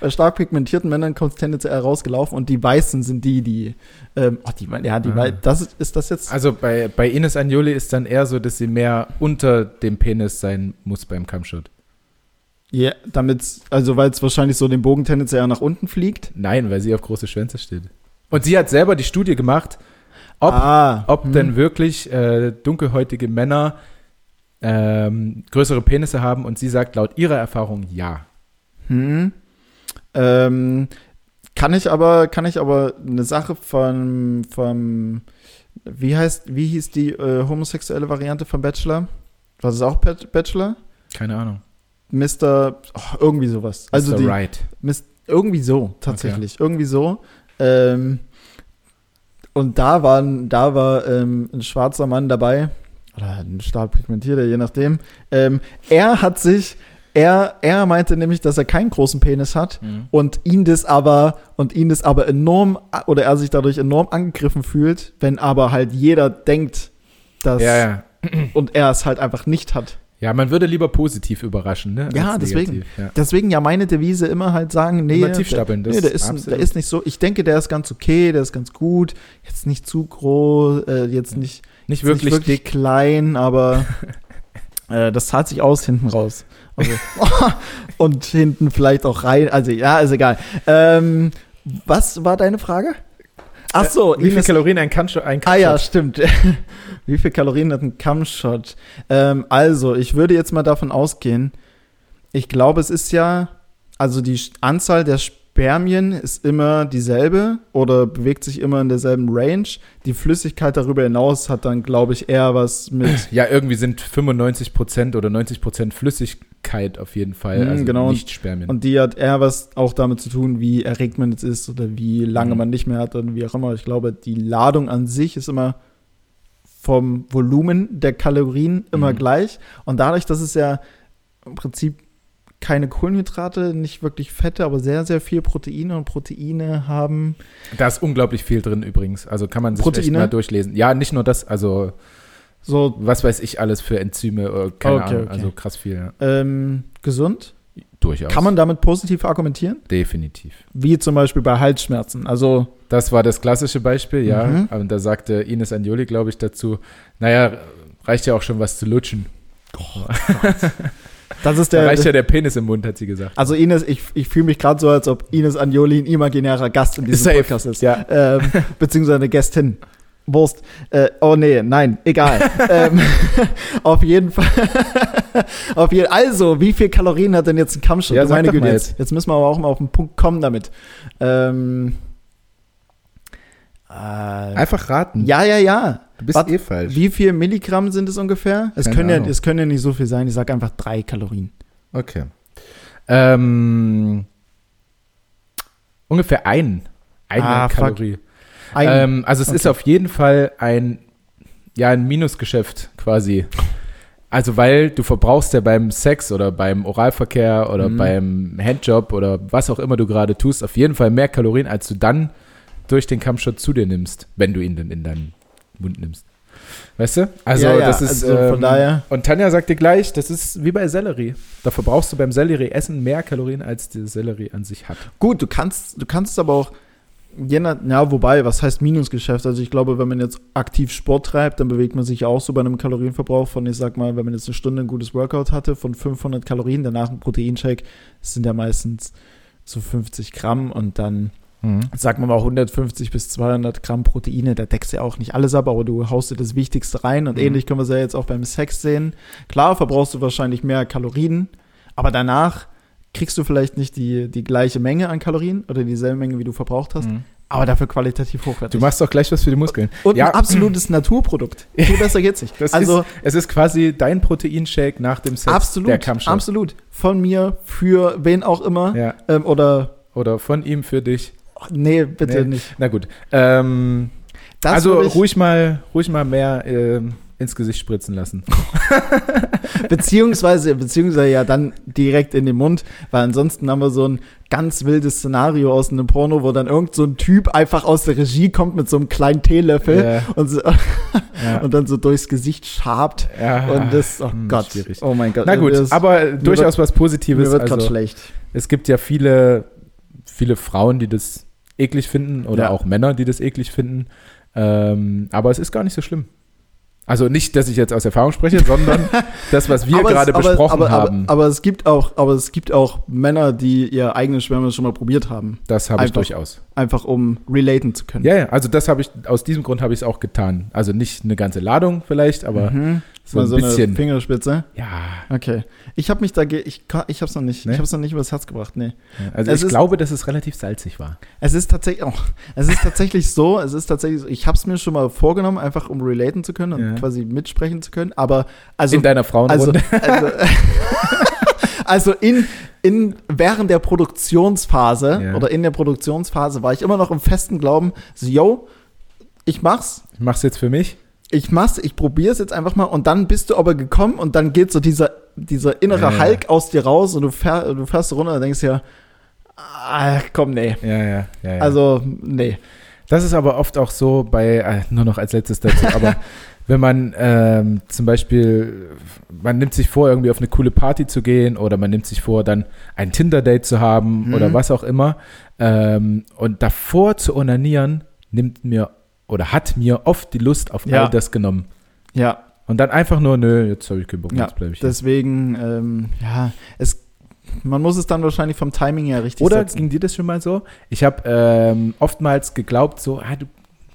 bei stark pigmentierten Männern kommt es tendenziell rausgelaufen und die Weißen sind die, die, ähm, oh, die, ja, die, Ah. Das ist, ist das jetzt? Also bei, bei Ines Anjoli ist dann eher so, dass sie mehr unter dem Penis sein muss beim Kampfshot. Ja, damit, also weil es wahrscheinlich so den Bogen tendenziell eher nach unten fliegt. Nein, weil sie auf große Schwänze steht. Und sie hat selber die Studie gemacht, ob, ah, ob hm. denn wirklich äh, dunkelhäutige Männer ähm, größere Penisse haben und sie sagt laut ihrer Erfahrung ja. Hm. Ähm, kann ich aber, kann ich aber eine Sache von, vom, wie heißt, wie hieß die äh, homosexuelle Variante von Bachelor? Was ist auch Bachelor? Keine Ahnung. Mr. Oh, irgendwie sowas. Also Mr. die, Right. Mis- irgendwie so, tatsächlich. Irgendwie so. Ähm, und da, waren, da war ähm, ein schwarzer Mann dabei, oder ein stark pigmentierter, je nachdem. Ähm, er hat sich, er, er meinte nämlich, dass er keinen großen Penis hat und ihn das aber, und ihn das aber enorm, oder er sich dadurch enorm angegriffen fühlt, wenn aber halt jeder denkt, dass, Ja, ja. und er es halt einfach nicht hat. Ja, man würde lieber positiv überraschen, ne? Ja, deswegen. Ja. Deswegen ja meine Devise immer halt sagen, nee, Immer der, nee der, ist, absolut. der ist nicht so, ich denke, der ist ganz okay, der ist ganz gut, jetzt nicht zu groß, äh, jetzt nicht, Nicht wirklich, nicht wirklich klein, aber äh, das zahlt sich aus hinten raus. Also, und hinten vielleicht auch rein, also ja, ist egal. Ähm, was war deine Frage? Ach so, Wie viel Ines- Kalorien ein Kampfshot? Ein Ah ja, Kampfshot? stimmt. Wie viel Kalorien hat ein Cumshot? Ähm, also, ich würde jetzt mal davon ausgehen, ich glaube, es ist ja, also die Anzahl der Spermien ist immer dieselbe oder bewegt sich immer in derselben Range. Die Flüssigkeit darüber hinaus hat dann, glaube ich, eher was mit. Ja, irgendwie sind 95% oder 90% Flüssigkeit auf jeden Fall. Mhm, also genau. nicht Spermien. Und die hat eher was auch damit zu tun, wie erregt man jetzt ist oder wie lange Mhm. man nicht mehr hat und wie auch immer. Ich glaube, die Ladung an sich ist immer vom Volumen der Kalorien immer Mhm. gleich. Und dadurch, dass es ja im Prinzip keine Kohlenhydrate, nicht wirklich Fette, aber sehr, sehr viel Proteine und Proteine haben. Da ist unglaublich viel drin übrigens. Also kann man sich echt Proteine? mal durchlesen. Ja, nicht nur das, also So was weiß ich alles für Enzyme, äh, keine Okay, Ahnung. okay. Also krass viel, ja. ähm, gesund. Durchaus. Kann man damit positiv argumentieren? Definitiv. Wie zum Beispiel bei Halsschmerzen. Also, Das war das klassische Beispiel, ja. Mhm. Und da sagte Ines Anjoli, glaube ich, dazu, naja, reicht ja auch schon was zu lutschen. das ist Da der. reicht ja der Penis im Mund, hat sie gesagt. Also Ines, ich, ich fühle mich gerade so, als ob Ines Anjoli ein imaginärer Gast in diesem Safe, Podcast ist. ja. Ähm, beziehungsweise eine Gästin. Wurst. Äh, oh nee, nein, egal. ähm, auf jeden Fall. auf jeden, also, wie viel Kalorien hat denn jetzt ein Kampfschritt? Ja, meine Güte, jetzt, jetzt müssen wir aber auch mal auf den Punkt kommen damit. Ähm, äh, Einfach raten. ja, ja, ja. Du bist Warte, eh falsch. Wie viel Milligramm sind es ungefähr? Es Keine können, ja, es können ja nicht so viel sein. Ich sage einfach drei Kalorien. Okay. Ähm, ungefähr ein. Eine Ah. Kalorie. Ein, Ähm, also es ist Okay. auf jeden Fall ein, ja, ein Minusgeschäft quasi. Also weil du verbrauchst ja beim Sex oder beim Oralverkehr oder Mhm. beim Handjob oder was auch immer du gerade tust, auf jeden Fall mehr Kalorien, als du dann durch den Kampfshot zu dir nimmst, wenn du ihn dann in deinen Mund nimmst. Weißt du? Also Ja, ja, das ist also von ähm, daher- Und Tanja sagte gleich, das ist wie bei Sellerie. Da verbrauchst du beim Sellerie essen mehr Kalorien, als der Sellerie an sich hat. Gut, du kannst, du kannst es aber auch, je nach, ja, wobei, was heißt Minusgeschäft? Also ich glaube, wenn man jetzt aktiv Sport treibt, dann bewegt man sich auch so bei einem Kalorienverbrauch von, ich sag mal, wenn man jetzt eine Stunde ein gutes Workout hatte, von 500 Kalorien, danach ein Proteinshake, sind ja meistens so 50 Gramm und dann Mhm. sagen wir mal 150 bis 200 Gramm Proteine, da deckst du ja auch nicht alles ab, aber du haust dir das Wichtigste rein und Mhm. ähnlich können wir es ja jetzt auch beim Sex sehen. Klar verbrauchst du wahrscheinlich mehr Kalorien, aber danach kriegst du vielleicht nicht die, die gleiche Menge an Kalorien oder dieselbe Menge, wie du verbraucht hast, Mhm. aber dafür qualitativ hochwertig. Du machst doch gleich was für die Muskeln. und ja, ein absolutes Naturprodukt. Viel besser geht's nicht. das also ist, es ist quasi dein Proteinshake nach dem Sex absolut, der Kampfshot. absolut. Von mir, für wen auch immer. Ja. Ähm, oder, Oder von ihm für dich. Nee, bitte Nee. nicht. Na gut. Ähm, Das also ruhig mal, ruhig mal mehr ähm, ins Gesicht spritzen lassen. Beziehungsweise, beziehungsweise ja dann direkt in den Mund, weil ansonsten haben wir so ein ganz wildes Szenario aus einem Porno, wo dann irgend so ein Typ einfach aus der Regie kommt mit so einem kleinen Teelöffel Ja. und, so, Ja. und dann so durchs Gesicht schabt. Ja. Und das, oh Hm, Gott. schwierig. Oh mein Gott. Na gut, mir ist- aber durchaus was mir Positives. wird gerade Also, schlecht. es gibt ja viele, viele Frauen, die das eklig finden oder Ja. auch Männer, die das eklig finden. Ähm, aber es ist gar nicht so schlimm. Also nicht, dass ich jetzt aus Erfahrung spreche, sondern das, was wir Aber es- gerade aber, besprochen aber, haben, Aber, aber es gibt auch, aber es gibt auch Männer, die ihr eigenes Sperma schon mal probiert haben. das habe ich durchaus. Einfach um relaten zu können. Ja, ja, also das habe ich, aus diesem Grund habe ich es auch getan. Also nicht eine ganze Ladung vielleicht, aber Mhm. So Mal ein so bisschen. eine Fingerspitze. Ja, Okay. Ich habe mich da, ich, ich habe es noch nicht, Nee? ich habe es noch nicht übers Herz gebracht. Nee. also Es ich ist- glaube, dass es relativ salzig war. Es ist tatsächlich, oh, es ist tatsächlich so, es ist tatsächlich so, ich habe es mir schon mal vorgenommen, einfach um relaten zu können und Ja. quasi mitsprechen zu können, aber also, In deiner also, Frauenrunde. also, also in, in, während der Produktionsphase Ja. oder in der Produktionsphase war ich immer noch im festen Glauben, so, yo, ich mach's, Mach's jetzt für mich. Ich mach's, ich probier's jetzt einfach mal und dann bist du aber gekommen und dann geht so dieser, dieser innere Ja, ja. Hulk aus dir raus und du, fähr, du fährst runter und denkst ja, ah, komm, nee. Ja, ja, ja. ja. Also, nee. Das ist aber oft auch so bei, äh, nur noch als letztes dazu, aber wenn man ähm, zum Beispiel, man nimmt sich vor, irgendwie auf eine coole Party zu gehen oder man nimmt sich vor, dann ein Tinder-Date zu haben Mhm. oder was auch immer ähm, und davor zu onanieren, nimmt mir oder hat mir oft die Lust auf Ja. all das genommen. Ja, Und dann einfach nur, nö, jetzt habe ich keinen Bock, Ja, jetzt bleibe ich hier. deswegen, ähm, ja, es, man muss es dann wahrscheinlich vom Timing her richtig Oder setzen. ging dir das schon mal so? Ich habe ähm, oftmals geglaubt, so, ah, du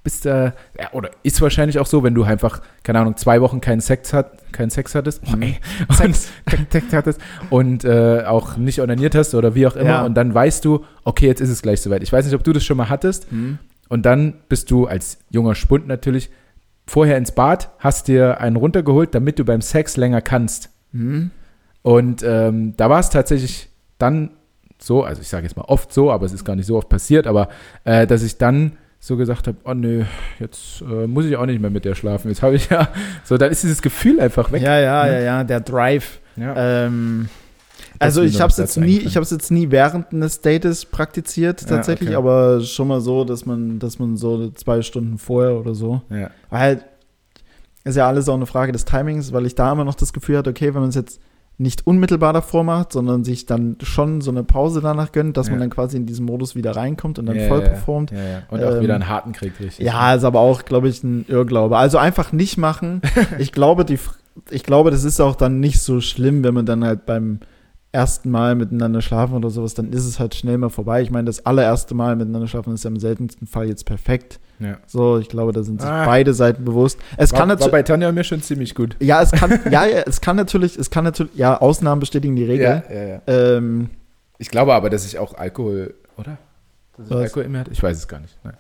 bist da, ja, oder ist wahrscheinlich auch so, wenn du einfach, keine Ahnung, zwei Wochen keinen Sex, hat, keinen Sex hattest, oh, Mhm. ey, und, Sex hattest und äh, auch nicht onaniert hast oder wie auch immer, Ja. und dann weißt du, okay, jetzt ist es gleich soweit. Ich weiß nicht, ob du das schon mal hattest, Hm. Und dann bist du als junger Spund natürlich vorher ins Bad, hast dir einen runtergeholt, damit du beim Sex länger kannst. Hm. Und ähm, da war es tatsächlich dann so, also ich sage jetzt mal oft so, aber es ist gar nicht so oft passiert, aber äh, dass ich dann so gesagt habe, oh nö, jetzt äh, muss ich auch nicht mehr mit der schlafen. Jetzt habe ich ja, so, dann ist dieses Gefühl einfach weg. Ja, ja, Ja. ja, ja, der Drive. Ja. Ähm, also ich habe es jetzt nie, ich habe es jetzt nie während eines Dates praktiziert Ja, tatsächlich, okay. aber schon mal so, dass man, dass man so zwei Stunden vorher oder so, ja. weil ist ja alles auch eine Frage des Timings, weil ich da immer noch das Gefühl hatte, okay, wenn man es jetzt nicht unmittelbar davor macht, sondern sich dann schon so eine Pause danach gönnt, dass man Ja. dann quasi in diesen Modus wieder reinkommt und dann ja, voll ja, performt. Ja, ja. Und auch Ähm, wieder einen harten kriegt, richtig. Ja, ist aber auch, glaube ich, ein Irrglaube. Also einfach nicht machen. Ich glaube, die, ich glaube, das ist auch dann nicht so schlimm, wenn man dann halt beim ersten Mal miteinander schlafen oder sowas, dann ist es halt schnell mal vorbei. Ich meine, das allererste Mal miteinander schlafen ist ja im seltensten Fall jetzt perfekt. ja. So, ich glaube, da sind sich Ah. beide Seiten bewusst. Es War, kann natürlich, bei Tanja mir schon ziemlich gut. ja, es kann, ja, ja, es kann natürlich, es kann natürlich, ja, Ausnahmen bestätigen die Regel. ja, ja. Ähm, Ich glaube aber, dass ich auch Alkohol, oder? Dass ich Was? Alkohol in mir hatte? Ich weiß es gar nicht. Nein.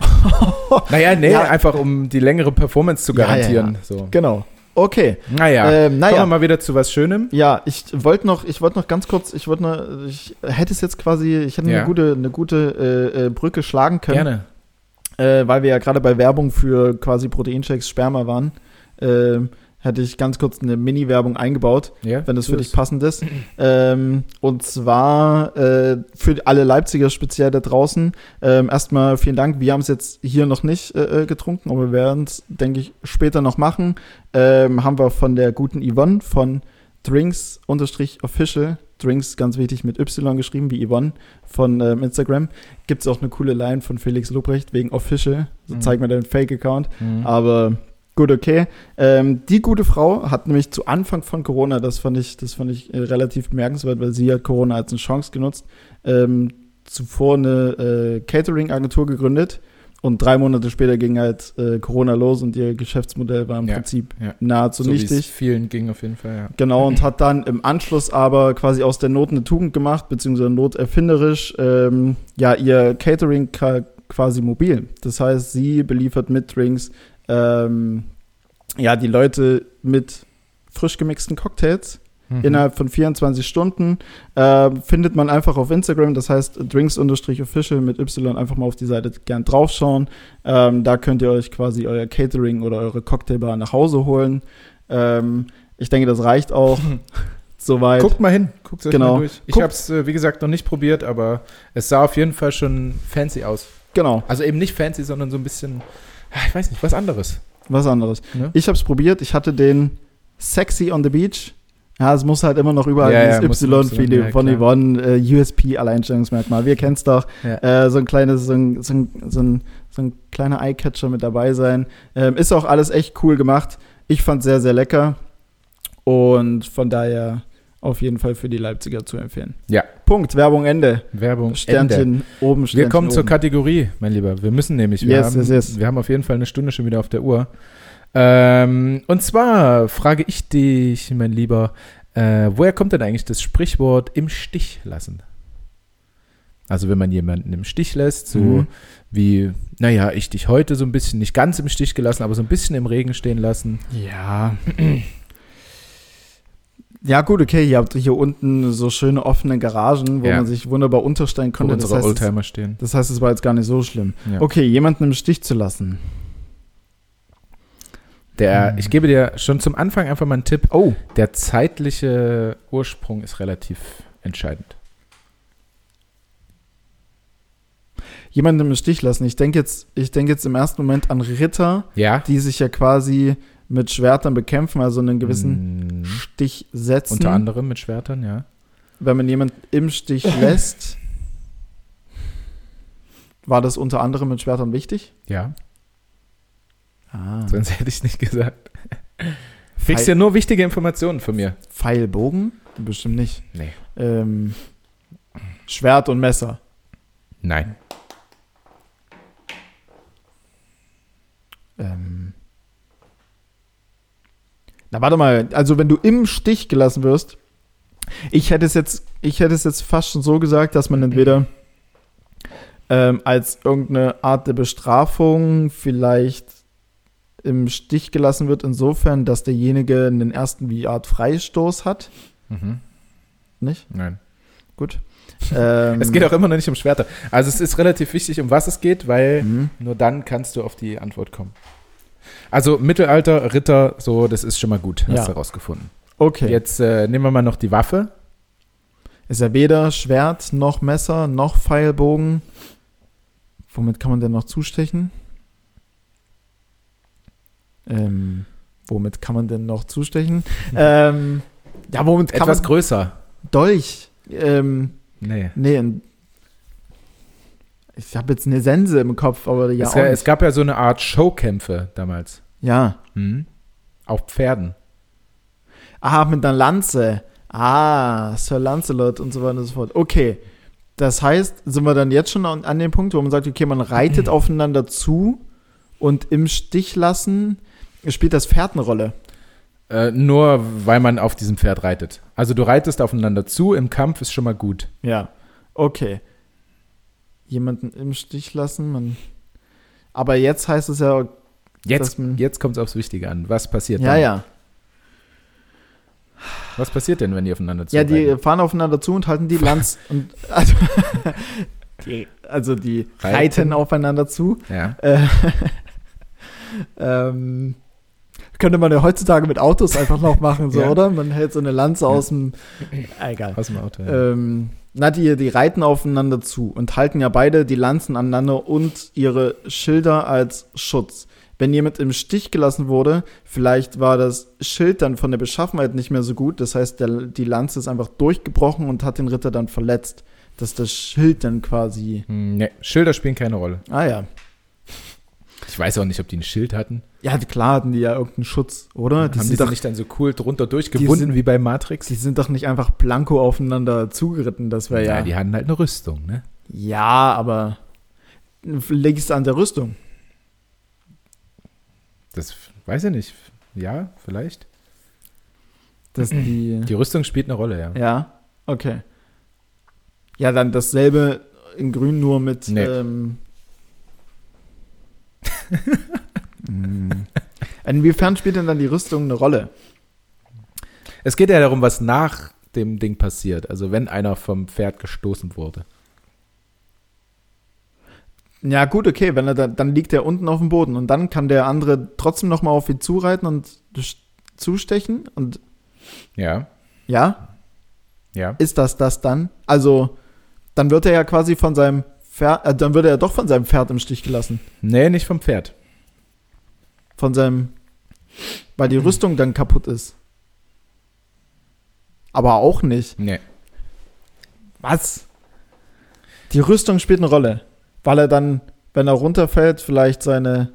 naja, nee, Ja. einfach um die längere Performance zu Ja, ja, garantieren. ja. So. genau. Okay. Naja, Ähm, kommen naja. wir mal wieder zu was Schönem. Ja, ich wollte noch, ich wollte noch ganz kurz, ich wollte noch, ich hätte es jetzt quasi, ich hätte Ja. eine gute, eine gute äh, äh, Brücke schlagen können, Gerne. äh, weil wir ja gerade bei Werbung für quasi Proteinshakes Sperma waren. Ähm, hätte ich ganz kurz eine Mini-Werbung eingebaut, Ja, wenn das für dich passend ist. ähm, und zwar äh, für alle Leipziger speziell da draußen. Ähm, erstmal vielen Dank. Wir haben es jetzt hier noch nicht äh, äh, getrunken, aber wir werden es, denke ich, später noch machen. Ähm, haben wir von der guten Yvonne von Drinks-Official. Drinks ganz wichtig mit Y geschrieben, wie Yvonne von ähm, Instagram. Gibt es auch eine coole Line von Felix Lobrecht wegen Official. So Mhm. zeig mir deinen Fake-Account. Mhm. Aber gut, okay. Ähm, die gute Frau hat nämlich zu Anfang von Corona, das fand ich, das fand ich äh, relativ bemerkenswert, weil sie hat Corona als eine Chance genutzt, ähm, zuvor eine äh, Catering-Agentur gegründet und drei Monate später ging halt äh, Corona los und ihr Geschäftsmodell war im Ja, Prinzip ja. nahezu so nichtig. vielen ging auf jeden Fall, ja. Genau, und hat dann im Anschluss aber quasi aus der Not eine Tugend gemacht, beziehungsweise Not erfinderisch, ähm, ja, ihr Catering quasi mobil. Das heißt, sie beliefert mit Drinks, ähm, ja, die Leute mit frisch gemixten Cocktails Mhm. innerhalb von 24 Stunden. Äh, findet man einfach auf Instagram, das heißt drinks-official mit Y einfach mal auf die Seite gern draufschauen. Ähm, da könnt ihr euch quasi euer Catering oder eure Cocktailbar nach Hause holen. Ähm, ich denke, das reicht auch soweit. Guckt mal hin, guckt euch Genau. mal durch. Ich habe es, äh, wie gesagt, noch nicht probiert, aber es sah auf jeden Fall schon fancy aus. Genau, Also eben nicht fancy, sondern so ein bisschen, ich weiß nicht, was anderes. was anderes. Ne? Ich habe es probiert. Ich hatte den Sexy on the Beach. Ja, es muss halt immer noch überall Ja, ja, dieses muss Y für die ja, von. Yvonne äh, USP Alleinstellungsmerkmal. Wir kennen es doch. Ja. Äh, so ein kleines, so ein, so ein, so ein, so ein kleiner Eyecatcher mit dabei sein. Ähm, ist auch alles echt cool gemacht. Ich fand sehr, sehr lecker. Und von daher auf jeden Fall für die Leipziger zu empfehlen. Ja. Punkt, Werbung Ende. Werbung. Sternchen Ende. oben, Sternchen Wir kommen zur oben. Kategorie, mein Lieber. Wir müssen nämlich, wir, Yes, haben, yes, yes. wir haben auf jeden Fall eine Stunde schon wieder auf der Uhr. Ähm, und zwar frage ich dich, mein Lieber, äh, woher kommt denn eigentlich das Sprichwort im Stich lassen? Also wenn man jemanden im Stich lässt, so Mhm. wie, naja, ich dich heute so ein bisschen, nicht ganz im Stich gelassen, aber so ein bisschen im Regen stehen lassen. Ja. Ja, gut, okay. Ihr habt hier unten so schöne offene Garagen, wo Ja. man sich wunderbar unterstellen Wo konnte. Das unsere heißt, es, Oldtimer stehen. das heißt, es war jetzt gar nicht so schlimm. Ja. Okay, jemanden im Stich zu lassen. Der, Hm. ich gebe dir schon zum Anfang einfach mal einen Tipp. Oh. Der zeitliche Ursprung ist relativ entscheidend. Jemanden im Stich lassen. Ich denke jetzt, ich denke jetzt im ersten Moment an Ritter, Ja. die sich ja quasi mit Schwertern bekämpfen, also einen gewissen Mhm. Stich setzen. Unter anderem mit Schwertern, ja. Wenn man jemanden im Stich lässt, war das unter anderem mit Schwertern wichtig? Ja, Ah. sonst hätte ich es nicht gesagt. Kriegst ja nur wichtige Informationen von mir. Pfeilbogen? Bestimmt nicht. Nee. Ähm, Schwert und Messer. Nein. Ähm. Na, warte mal. Also, wenn du im Stich gelassen wirst, ich hätte es jetzt, ich hätte es jetzt fast schon so gesagt, dass man entweder ähm, als irgendeine Art der Bestrafung vielleicht im Stich gelassen wird, insofern, dass derjenige einen ersten wie Art Freistoß hat. Mhm. Nicht? Nein. Gut. Ähm, Es geht auch immer noch nicht um Schwerter. Also es ist relativ wichtig, um was es geht, weil Mhm. nur dann kannst du auf die Antwort kommen. Also Mittelalter, Ritter, so, das ist schon mal gut, hast Ja. du rausgefunden. Okay. Jetzt äh, nehmen wir mal noch die Waffe. Ist ja weder Schwert noch Messer noch Pfeilbogen. Womit kann man denn noch zustechen? Ähm, womit kann man denn noch zustechen? ähm, ja, womit kann Etwas man größer. Dolch? Ähm, Nee. nee, ich habe jetzt eine Sense im Kopf, aber ja es, es gab ja so eine Art Showkämpfe damals. Ja. Mhm. Auf Pferden. Ah, mit einer Lanze. Ah, Sir Lancelot und so weiter und so fort. Okay. Das heißt, sind wir dann jetzt schon an, an dem Punkt, wo man sagt, okay, man reitet aufeinander zu und im Stich lassen spielt das Pferd eine Rolle. Äh, nur weil man auf diesem Pferd reitet. Also du reitest aufeinander zu, im Kampf ist schon mal gut. Ja. Okay. Jemanden im Stich lassen, man. Aber jetzt heißt es ja, Jetzt, jetzt kommt es aufs Wichtige an. Was passiert ja, dann? ja. Was passiert denn, wenn die aufeinander zu Ja, die fahren aufeinander zu und halten die Lanz und also die, also die reiten, Reiten. aufeinander zu. Ja. Äh, ähm, könnte man ja heutzutage mit Autos einfach noch machen, so, Ja. oder? Man hält so eine Lanze aus dem. Ah, egal. Aus dem Auto. Ja. Ähm, na, die, die reiten aufeinander zu und halten ja beide die Lanzen aneinander und ihre Schilder als Schutz. Wenn jemand im Stich gelassen wurde, vielleicht war das Schild dann von der Beschaffenheit nicht mehr so gut. Das heißt, der, die Lanze ist einfach durchgebrochen und hat den Ritter dann verletzt. Dass das Schild dann quasi. Hm, nee, Schilder spielen keine Rolle. Ah ja. Ich weiß auch nicht, ob die ein Schild hatten. Ja, klar hatten die ja irgendeinen Schutz, oder? Die Haben die doch, nicht dann so cool drunter durchgebunden sind- wie bei Matrix? die sind doch nicht einfach blanko aufeinander zugeritten. Das wäre ja, ja. die hatten halt eine Rüstung, ne? Ja, aber liegt es an der Rüstung? Das weiß ich nicht. Ja, vielleicht. Dass die, Die Rüstung spielt eine Rolle, ja. ja, okay. Ja, dann dasselbe in grün nur mit Nee. ähm, Hm. Inwiefern spielt denn dann die Rüstung eine Rolle? Es geht ja darum, was nach dem Ding passiert. Also wenn einer vom Pferd gestoßen wurde. Ja, gut, okay, wenn er da, dann liegt er unten auf dem Boden und dann kann der andere trotzdem noch mal auf ihn zureiten und zustechen und Ja, ja, ja. ist das das dann? Also, dann wird er ja quasi von seinem Pferd, äh, dann wird er ja doch von seinem Pferd im Stich gelassen. Nee, nicht vom Pferd. Von seinem, weil Mhm. die Rüstung dann kaputt ist. Aber auch nicht. Nee. Was? Die Rüstung spielt eine Rolle. Weil er dann, wenn er runterfällt, vielleicht seine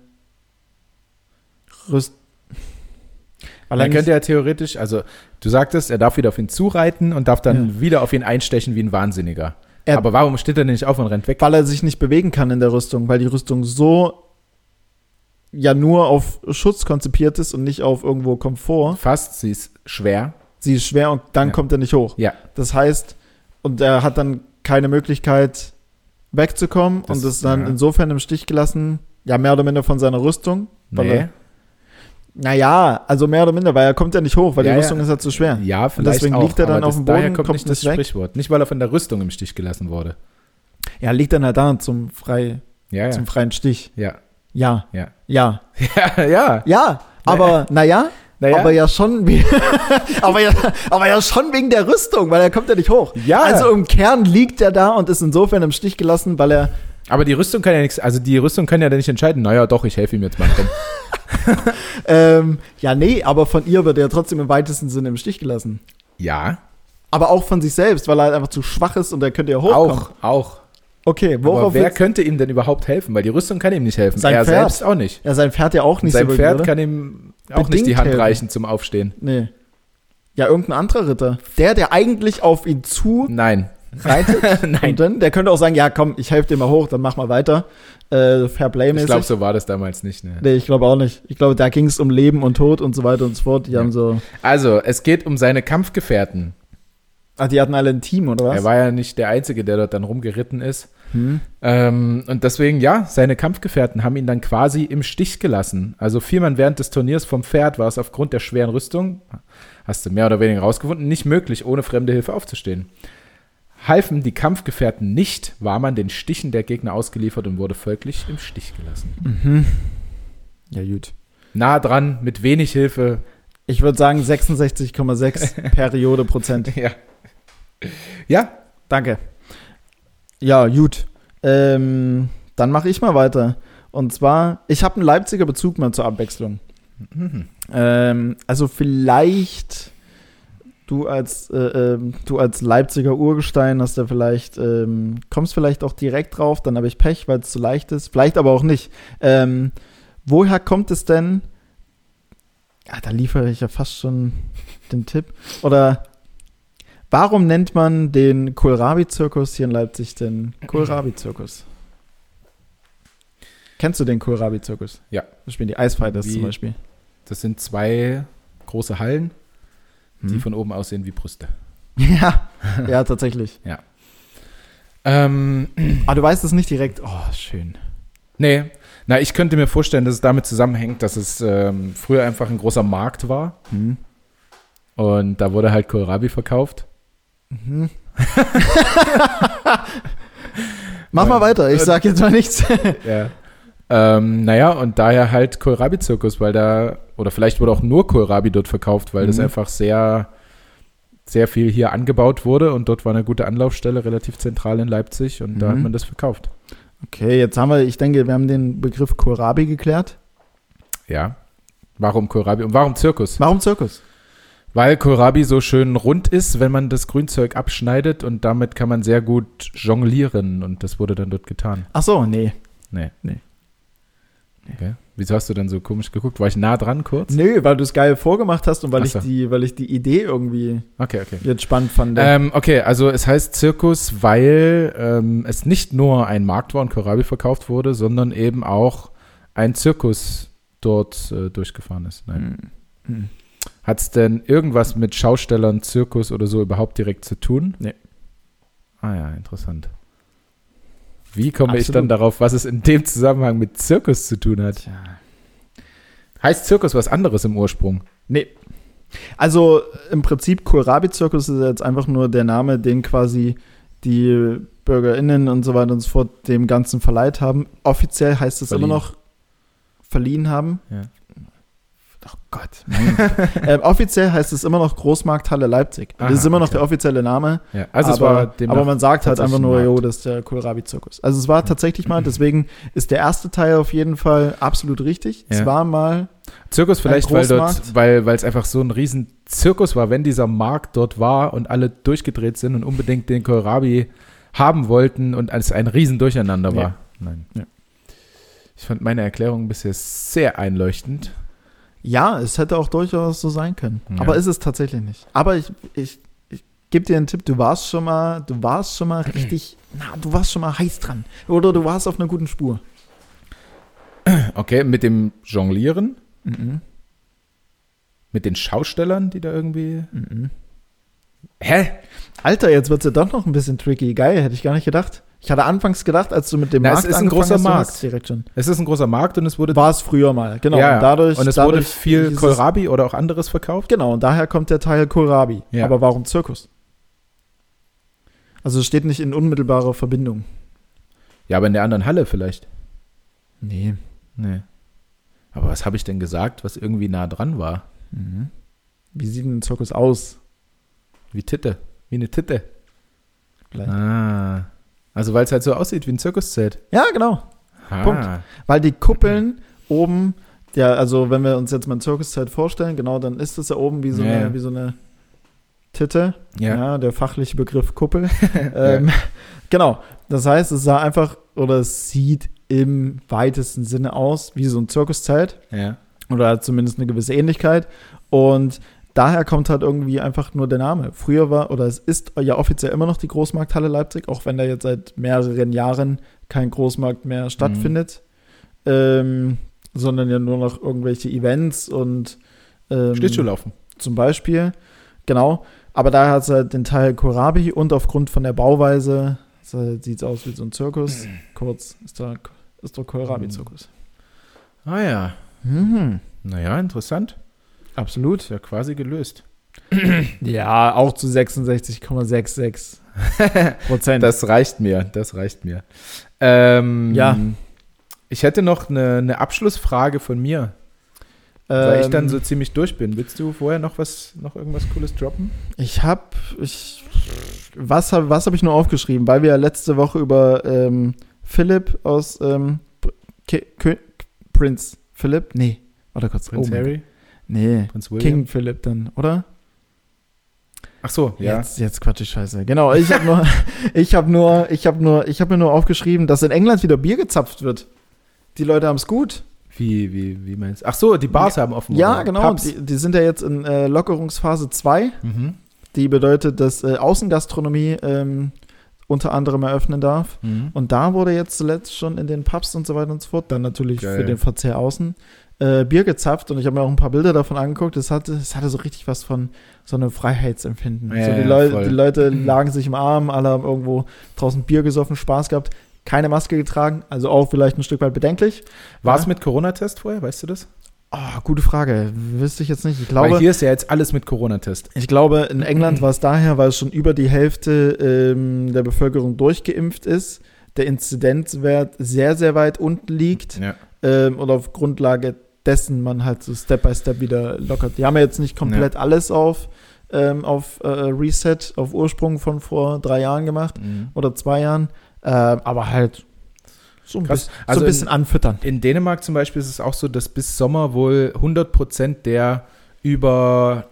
Rüst. Weil er nicht, könnte ja theoretisch, also du sagtest, er darf wieder auf ihn zureiten und darf dann wieder auf ihn einstechen wie ein Wahnsinniger. Er- Aber warum steht er denn nicht auf und rennt weg? weil er sich nicht bewegen kann in der Rüstung, weil die Rüstung so ja nur auf Schutz konzipiert ist und nicht auf irgendwo Komfort. Fast, sie ist schwer. Sie ist schwer und dann Ja. kommt er nicht hoch. Ja, Das heißt, und er hat dann keine Möglichkeit wegzukommen Das- und ist dann ja. insofern im Stich gelassen, ja, mehr oder minder von seiner Rüstung. Weil nee. er, naja, also mehr oder minder, weil er kommt ja nicht hoch, weil Ja, die ja. Rüstung ist ja zu schwer. Ja, vielleicht deswegen auch, liegt er dann auf dem Boden, kommt, kommt nicht das weg. Sprichwort. Nicht, weil er von der Rüstung im Stich gelassen wurde. Ja, liegt dann halt da zum, frei, Ja, ja. zum freien Stich. Ja, Ja, ja. ja, Ja, ja. ja, aber naja, Naja. aber ja schon, aber, ja, aber ja schon wegen der Rüstung, weil er kommt ja nicht hoch. Ja. Also im Kern liegt er da und ist insofern im Stich gelassen, weil er Aber die Rüstung kann ja nichts, also die Rüstung kann ja dann nicht entscheiden, naja, doch, ich helfe ihm jetzt mal. Ähm, ja, nee, aber von ihr wird er trotzdem im weitesten Sinne im Stich gelassen. ja, Aber auch von sich selbst, weil er halt einfach zu schwach ist und er könnte ja hochkommen. auch, auch. Okay, Aber worauf wer willst- könnte ihm denn überhaupt helfen? Weil die Rüstung kann ihm nicht helfen. Sein er Pferd. selbst auch nicht. Ja, sein Pferd ja auch nicht Sein so Pferd kann ihm auch nicht die Hand helfen. reichen zum Aufstehen. Nee. Ja, irgendein anderer Ritter. Der, der eigentlich auf ihn zu Nein. reitet. Nein. Und dann, der könnte auch sagen, ja, komm, ich helfe dir mal hoch, dann mach mal weiter. Äh, Ich Fairplay-mäßig. glaube, so war das damals nicht. Ne? Nee, ich glaube auch nicht. Ich glaube, da ging es um Leben und Tod und so weiter und so fort. Die Ja. haben so. Also, es geht um seine Kampfgefährten. Ach, die hatten alle ein Team, oder was? Er war ja nicht der Einzige, der dort dann rumgeritten ist. hm? Ähm, und deswegen, ja, seine Kampfgefährten haben ihn dann quasi im Stich gelassen. Also fiel man während des Turniers vom Pferd, war es aufgrund der schweren Rüstung, hast du mehr oder weniger rausgefunden, nicht möglich, ohne fremde Hilfe aufzustehen. Halfen die Kampfgefährten nicht, war man den Stichen der Gegner ausgeliefert und wurde folglich im Stich gelassen. Mhm. Ja, gut. Nah dran, mit wenig Hilfe. Ich würde sagen 66,6 Periode Prozent. Ja. Ja, Danke. Ja, gut. Ähm, dann mache ich mal weiter. Und zwar, ich habe einen Leipziger Bezug mal zur Abwechslung. Ähm, also vielleicht du als äh, ähm, du als Leipziger Urgestein hast ja vielleicht ähm, kommst vielleicht auch direkt drauf, dann habe ich Pech, weil es zu leicht ist. Vielleicht aber auch nicht. Ähm, woher kommt es denn? Ja, da liefere ich ja fast schon den Tipp. Oder warum nennt man den Kohlrabi-Zirkus hier in Leipzig den Kohlrabi-Zirkus? Kennst du den Kohlrabi-Zirkus? Ja. Da spielen die Eisfighters Wie- zum Beispiel. das sind zwei große Hallen, die Hm. von oben aussehen wie Brüste. Ja, ja, tatsächlich. Ähm, Aber du weißt es nicht direkt. Oh, schön. Nee, na, ich könnte mir vorstellen, dass es damit zusammenhängt, dass es ähm, früher einfach ein großer Markt war Hm. und da wurde halt Kohlrabi verkauft. Mhm. Mach mal weiter, ich sag jetzt mal nichts. Ja. Ähm, naja, und daher halt Kohlrabi-Zirkus, weil da, oder vielleicht wurde auch nur Kohlrabi dort verkauft, weil das Mhm. einfach sehr, sehr viel hier angebaut wurde und dort war eine gute Anlaufstelle, relativ zentral in Leipzig und da hat Mhm. man das verkauft. Okay, jetzt haben wir, ich denke, wir haben den Begriff Kohlrabi geklärt. Ja. Warum Kohlrabi und warum Zirkus? Warum Zirkus? Weil Kohlrabi so schön rund ist, wenn man das Grünzeug abschneidet und damit kann man sehr gut jonglieren und das wurde dann dort getan. Ach so, nee. Nee. Nee. Okay. Wieso hast du dann so komisch geguckt? War ich nah dran kurz? Nö, weil du es geil vorgemacht hast und weil Ach ich so. die, weil ich die Idee irgendwie Okay, okay. jetzt spannend fand. Ähm, okay, also es heißt Zirkus, weil ähm, es nicht nur ein Markt war und Kohlrabi verkauft wurde, sondern eben auch ein Zirkus dort äh, durchgefahren ist. Nein. Hm. Hm. Hat es denn irgendwas mit Schaustellern, Zirkus oder so überhaupt direkt zu tun? Nee. Ah ja, interessant. Wie komme ich Absolut. dann darauf, was es in dem Zusammenhang mit Zirkus zu tun hat? Tja. Heißt Zirkus was anderes im Ursprung? Nee. Also im Prinzip Kohlrabi-Zirkus ist jetzt einfach nur der Name, den quasi die BürgerInnen und so weiter und so fort dem Ganzen verleiht haben. Offiziell heißt es Verliehen. immer noch verliehen haben. Ja. Oh Gott. ähm, offiziell heißt es immer noch Großmarkthalle Leipzig. Aha, das ist immer noch okay. der offizielle Name. Ja, also es aber, war demnach aber man sagt halt einfach nur, jo, das ist der Kohlrabi-Zirkus. Also es war tatsächlich mal, deswegen ist der erste Teil auf jeden Fall absolut richtig. Es Ja. war mal Zirkus vielleicht, weil dort, weil es einfach so ein riesen Zirkus war, wenn dieser Markt dort war und alle durchgedreht sind und unbedingt den Kohlrabi haben wollten und es ein riesen Durcheinander war. Ja. Nein. Ich fand meine Erklärung bisher sehr einleuchtend. Ja, es hätte auch durchaus so sein können. Ja. Aber ist es tatsächlich nicht. Aber ich, ich, ich gebe dir einen Tipp, du warst schon mal, du warst schon mal richtig, na, du warst schon mal heiß dran. Oder du warst auf einer guten Spur. Okay, mit dem Jonglieren, Mhm. mit den Schaustellern, die da irgendwie. Mhm. Hä? Alter, jetzt wird es ja doch noch ein bisschen tricky. Geil, hätte ich gar nicht gedacht. Ich hatte anfangs gedacht, als du mit dem Na, es Markt ist ein großer hast, Markt. direkt schon. Es ist ein großer Markt und es wurde. War es früher mal, genau. ja, und dadurch, und es dadurch wurde viel Kohlrabi oder auch anderes verkauft. Genau, und daher kommt der Teil Kohlrabi. Ja. Aber warum Zirkus? Also es steht nicht in unmittelbarer Verbindung. Ja, aber in der anderen Halle vielleicht. Nee. Nee. Aber was habe ich denn gesagt, was irgendwie nah dran war? Mhm. Wie sieht ein Zirkus aus? Wie Titte. Wie eine Titte. Vielleicht. Ah. Also weil es halt so aussieht wie ein Zirkuszelt. Ja, genau. Ah. Punkt. Weil die Kuppeln oben, ja, also wenn wir uns jetzt mal ein Zirkuszelt vorstellen, genau, dann ist das ja oben wie so, Ja, eine, ja. wie so eine Titte. Ja. der fachliche Begriff Kuppel. ähm, Genau. Das heißt, es sah einfach oder es sieht im weitesten Sinne aus wie so ein Zirkuszelt ja. oder hat zumindest eine gewisse Ähnlichkeit. Und daher kommt halt irgendwie einfach nur der Name. Früher war, oder es ist ja offiziell immer noch die Großmarkthalle Leipzig, auch wenn da jetzt seit mehreren Jahren kein Großmarkt mehr stattfindet, ähm, sondern ja nur noch irgendwelche Events und ähm, Schlittschuhlaufen. zum Beispiel. Genau. Aber daher hat es halt den Teil Kohlrabi und aufgrund von der Bauweise sieht es aus wie so ein Zirkus. Kurz ist da ist der Kohlrabi-Zirkus. Ah ja. Mhm. Naja, interessant. Absolut. Ja quasi gelöst. Ja, auch zu 66,66 Prozent. Das reicht mir, das reicht mir. Ähm, Ja. Ich hätte noch eine, eine Abschlussfrage von mir, weil ich dann Ähm, so ziemlich durch bin. Willst du vorher noch was, noch irgendwas Cooles droppen? Ich habe, ich, was habe was hab ich nur aufgeschrieben? Weil wir ja letzte Woche über ähm, Philipp aus ähm, Prinz Philipp? Nee, warte kurz. Prinz Oh Harry? Nee, Prinz William? King Philipp dann, oder? Ach so, ja. Jetzt, jetzt Quatsch, ich scheiße. Genau, ich habe nur, ich habe nur, ich habe nur, ich habe mir nur aufgeschrieben, dass in England wieder Bier gezapft wird. Die Leute haben es gut. Wie, wie, wie meinst du? Ach so, die Bars haben offen. Ja, genau. Die, die sind ja jetzt in äh, Lockerungsphase 2. Mhm. Die bedeutet, dass äh, Außengastronomie ähm, unter anderem eröffnen darf. Mhm. Und da wurde jetzt zuletzt schon in den Pubs und so weiter und so fort, dann natürlich Geil. für den Verzehr außen, äh, Bier gezapft. Und ich habe mir auch ein paar Bilder davon angeguckt. Es hatte, es hatte so richtig was von so einem Freiheitsempfinden. Ja, so die, ja, Leu die Leute lagen sich im Arm, alle haben irgendwo draußen Bier gesoffen, Spaß gehabt. Keine Maske getragen, also auch vielleicht ein Stück weit bedenklich. War Ja. es mit Corona-Test vorher, weißt du das? Ah, gute Frage. Wüsste ich jetzt nicht. Ich Weil glaube, hier ist ja jetzt alles mit Corona-Test. ich glaube, in England war es daher, weil es schon über die Hälfte ähm, der Bevölkerung durchgeimpft ist, der Inzidenzwert sehr, sehr weit unten liegt Ja. ähm, und auf Grundlage dessen man halt so Step by Step wieder lockert. Die haben ja jetzt nicht komplett alles auf, ähm, auf äh, Reset, auf Ursprung von vor drei Jahren gemacht Mhm. oder zwei Jahren, ähm, aber halt so ein, bisschen, Also so ein bisschen anfüttern. In Dänemark zum Beispiel ist es auch so, dass bis Sommer wohl 100 Prozent der über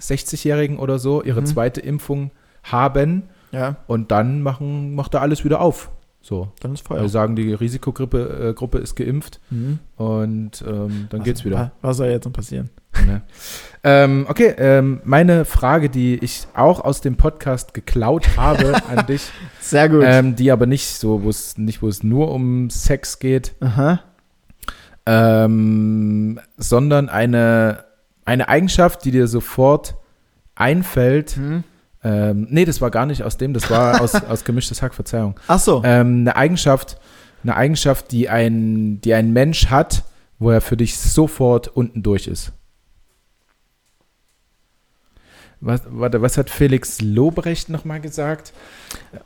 60-Jährigen oder so ihre Mhm. zweite Impfung haben Ja. und dann machen, macht da alles wieder auf. So. Dann ist Wir Feuer. sagen, die Risikogruppe äh, Gruppe ist geimpft Mhm. und ähm, dann geht's wieder. Was soll jetzt noch passieren? Ne? Ähm, okay, ähm, meine Frage, die ich auch aus dem Podcast geklaut habe an dich, Sehr gut. ähm, die aber nicht so, wo es nicht, wo es nur um Sex geht, ähm, sondern eine, eine Eigenschaft, die dir sofort einfällt. Mhm. Ähm, nee, das war gar nicht aus dem, das war aus, aus gemischtes Hack, Verzeihung. Ach so. Ähm, eine Eigenschaft, eine Eigenschaft, die ein, die ein Mensch hat, wo er für dich sofort unten durch ist. Was, warte, was hat Felix Lobrecht nochmal gesagt?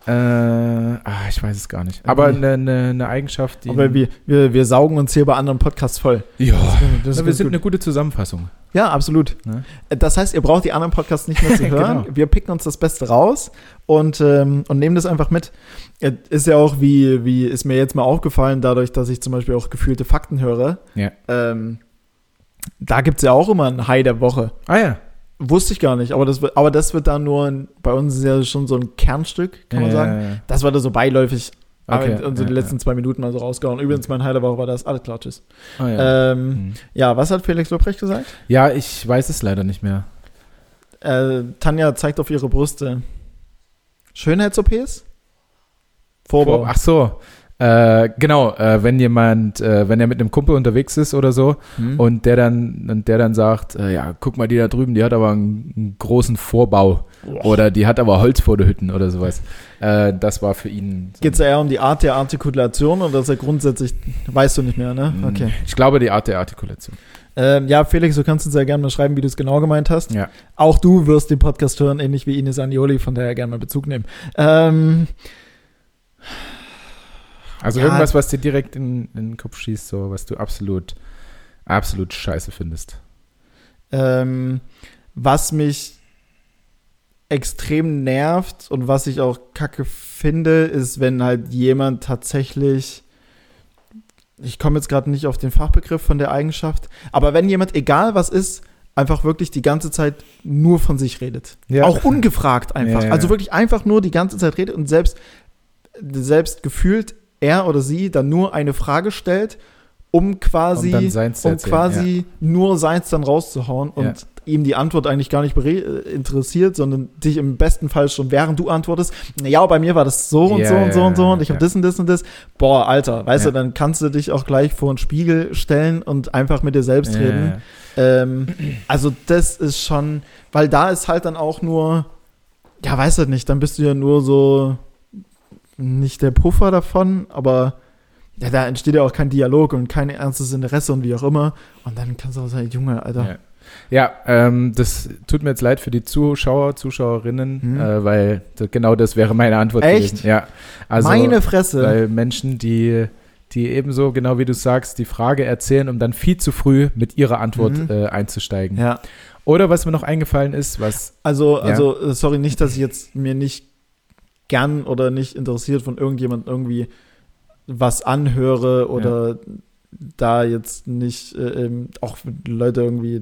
Äh, ah, ich weiß es gar nicht. Aber eine, eine, eine Eigenschaft, die. Aber wir, wir, wir saugen uns hier bei anderen Podcasts voll. ja, wir sind gut. eine gute Zusammenfassung. Ja, absolut. Ne? Das heißt, ihr braucht die anderen Podcasts nicht mehr zu hören. Genau. Wir picken uns das Beste raus und, ähm, und nehmen das einfach mit. Ist ja auch, wie, wie ist mir jetzt mal aufgefallen, dadurch, dass ich zum Beispiel auch gefühlte Fakten höre. Ja. Ähm, da gibt es ja auch immer ein High der Woche. Ah ja. Wusste ich gar nicht, aber das wird, aber das wird dann nur, ein, bei uns ist ja schon so ein Kernstück, kann man Ja, sagen. ja, ja. Das war da so beiläufig. Okay, aber und so die ja, letzten zwei Minuten mal so rausgehauen. Übrigens, mein High der Woche war das. Alles klar, tschüss. Ah, ja. Ähm, Hm. ja, was hat Felix Lobrecht gesagt? ja, ich weiß es leider nicht mehr. Äh, Tanja zeigt auf ihre Brüste. Schönheits-OPs? Vorbau. Ach so. Äh, genau, äh, wenn jemand, äh, wenn er mit einem Kumpel unterwegs ist oder so Hm. und der dann, und der dann sagt, äh, ja, guck mal, die da drüben, die hat aber einen, einen großen Vorbau oder die hat aber Holz vor der Hütten oder sowas. Äh, das war für ihn. so- Geht es eher um die Art der Artikulation oder ist er grundsätzlich, weißt du nicht mehr, ne? Hm, Okay. Ich glaube, die Art der Artikulation. Ähm, ja, Felix, du kannst uns ja gerne mal schreiben, wie du es genau gemeint hast. Ja. Auch du wirst den Podcast hören, ähnlich wie Ines Anioli, von daher gerne mal Bezug nehmen. Ähm, Also Ja. irgendwas, was dir direkt in, in den Kopf schießt, so was du absolut, absolut scheiße findest. ähm, was mich extrem nervt und was ich auch kacke finde, ist, wenn halt jemand tatsächlich, ich komme jetzt gerade nicht auf den Fachbegriff von der Eigenschaft, aber wenn jemand, egal was ist, einfach wirklich die ganze Zeit nur von sich redet. Ja. Auch ungefragt einfach. Ja, ja. Also wirklich einfach nur die ganze Zeit redet und selbst, selbst gefühlt er oder sie dann nur eine Frage stellt, um quasi, Um um quasi nur seins dann rauszuhauen und Ja. ihm die Antwort eigentlich gar nicht äh, interessiert, sondern dich im besten Fall schon während du antwortest, ja, bei mir war das so und Ja, so und so ja, und so und ich ja. habe das und das und das. Boah, Alter, weißt Ja. du, dann kannst du dich auch gleich vor einen Spiegel stellen und einfach mit dir selbst Ja, reden. Ähm, also das ist schon, weil da ist halt dann auch nur, ja, weiß halt nicht, dann bist du ja nur so nicht der Puffer davon, aber ja, da entsteht ja auch kein Dialog und kein ernstes Interesse und wie auch immer. Und dann kannst du auch sagen, Junge, Alter. Ja, ja ähm, das tut mir jetzt leid für die Zuschauer, Zuschauerinnen, Hm. äh, weil genau das wäre meine Antwort Echt? gewesen. Ja, also Meine Fresse. weil Menschen, die die ebenso, genau wie du sagst, die Frage erzählen, um dann viel zu früh mit ihrer Antwort Mhm. äh, einzusteigen. Ja, Oder was mir noch eingefallen ist, was also, Ja. also, äh, sorry, nicht, dass ich jetzt mir nicht gern oder nicht interessiert von irgendjemand irgendwie was anhöre oder da jetzt nicht äh, ähm, auch Leute irgendwie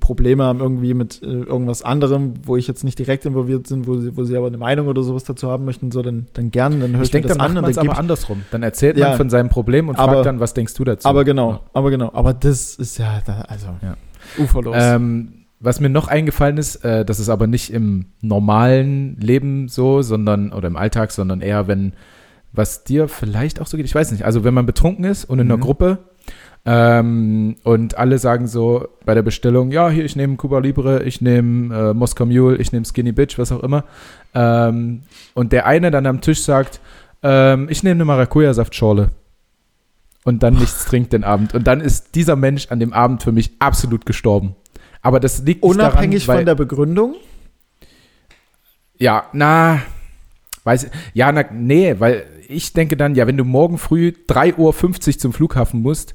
Probleme haben irgendwie mit äh, irgendwas anderem, wo ich jetzt nicht direkt involviert bin, wo sie, wo sie aber eine Meinung oder sowas dazu haben möchten, so dann, dann gerne, dann höre ich ich, mir denke, das dann an und dann aber andersrum. Dann erzählt Ja. man von seinem Problem und Aber- fragt dann, was denkst du dazu? aber genau, Ja. aber genau, aber das ist ja, da, also Ja. uferlos. Ähm, was mir noch eingefallen ist, äh, das ist aber nicht im normalen Leben so, sondern, oder im Alltag, sondern eher, wenn, was dir vielleicht auch so geht, ich weiß nicht, also wenn man betrunken ist und in einer Mhm. Gruppe ähm, und alle sagen so bei der Bestellung, ja, hier, ich nehme Cuba Libre, ich nehme äh, Moskau Mule, ich nehme Skinny Bitch, was auch immer. Ähm, und der eine dann am Tisch sagt, ähm, ich nehme eine Maracuja-Saftschorle. Und dann nichts trinkt den Abend. Und dann ist dieser Mensch an dem Abend für mich absolut gestorben. Aber das liegt Unabhängig daran, weil, von der Begründung. Ja, na, weiß ja, na, nee, weil ich denke dann, ja, wenn du morgen früh 3.50 Uhr zum Flughafen musst,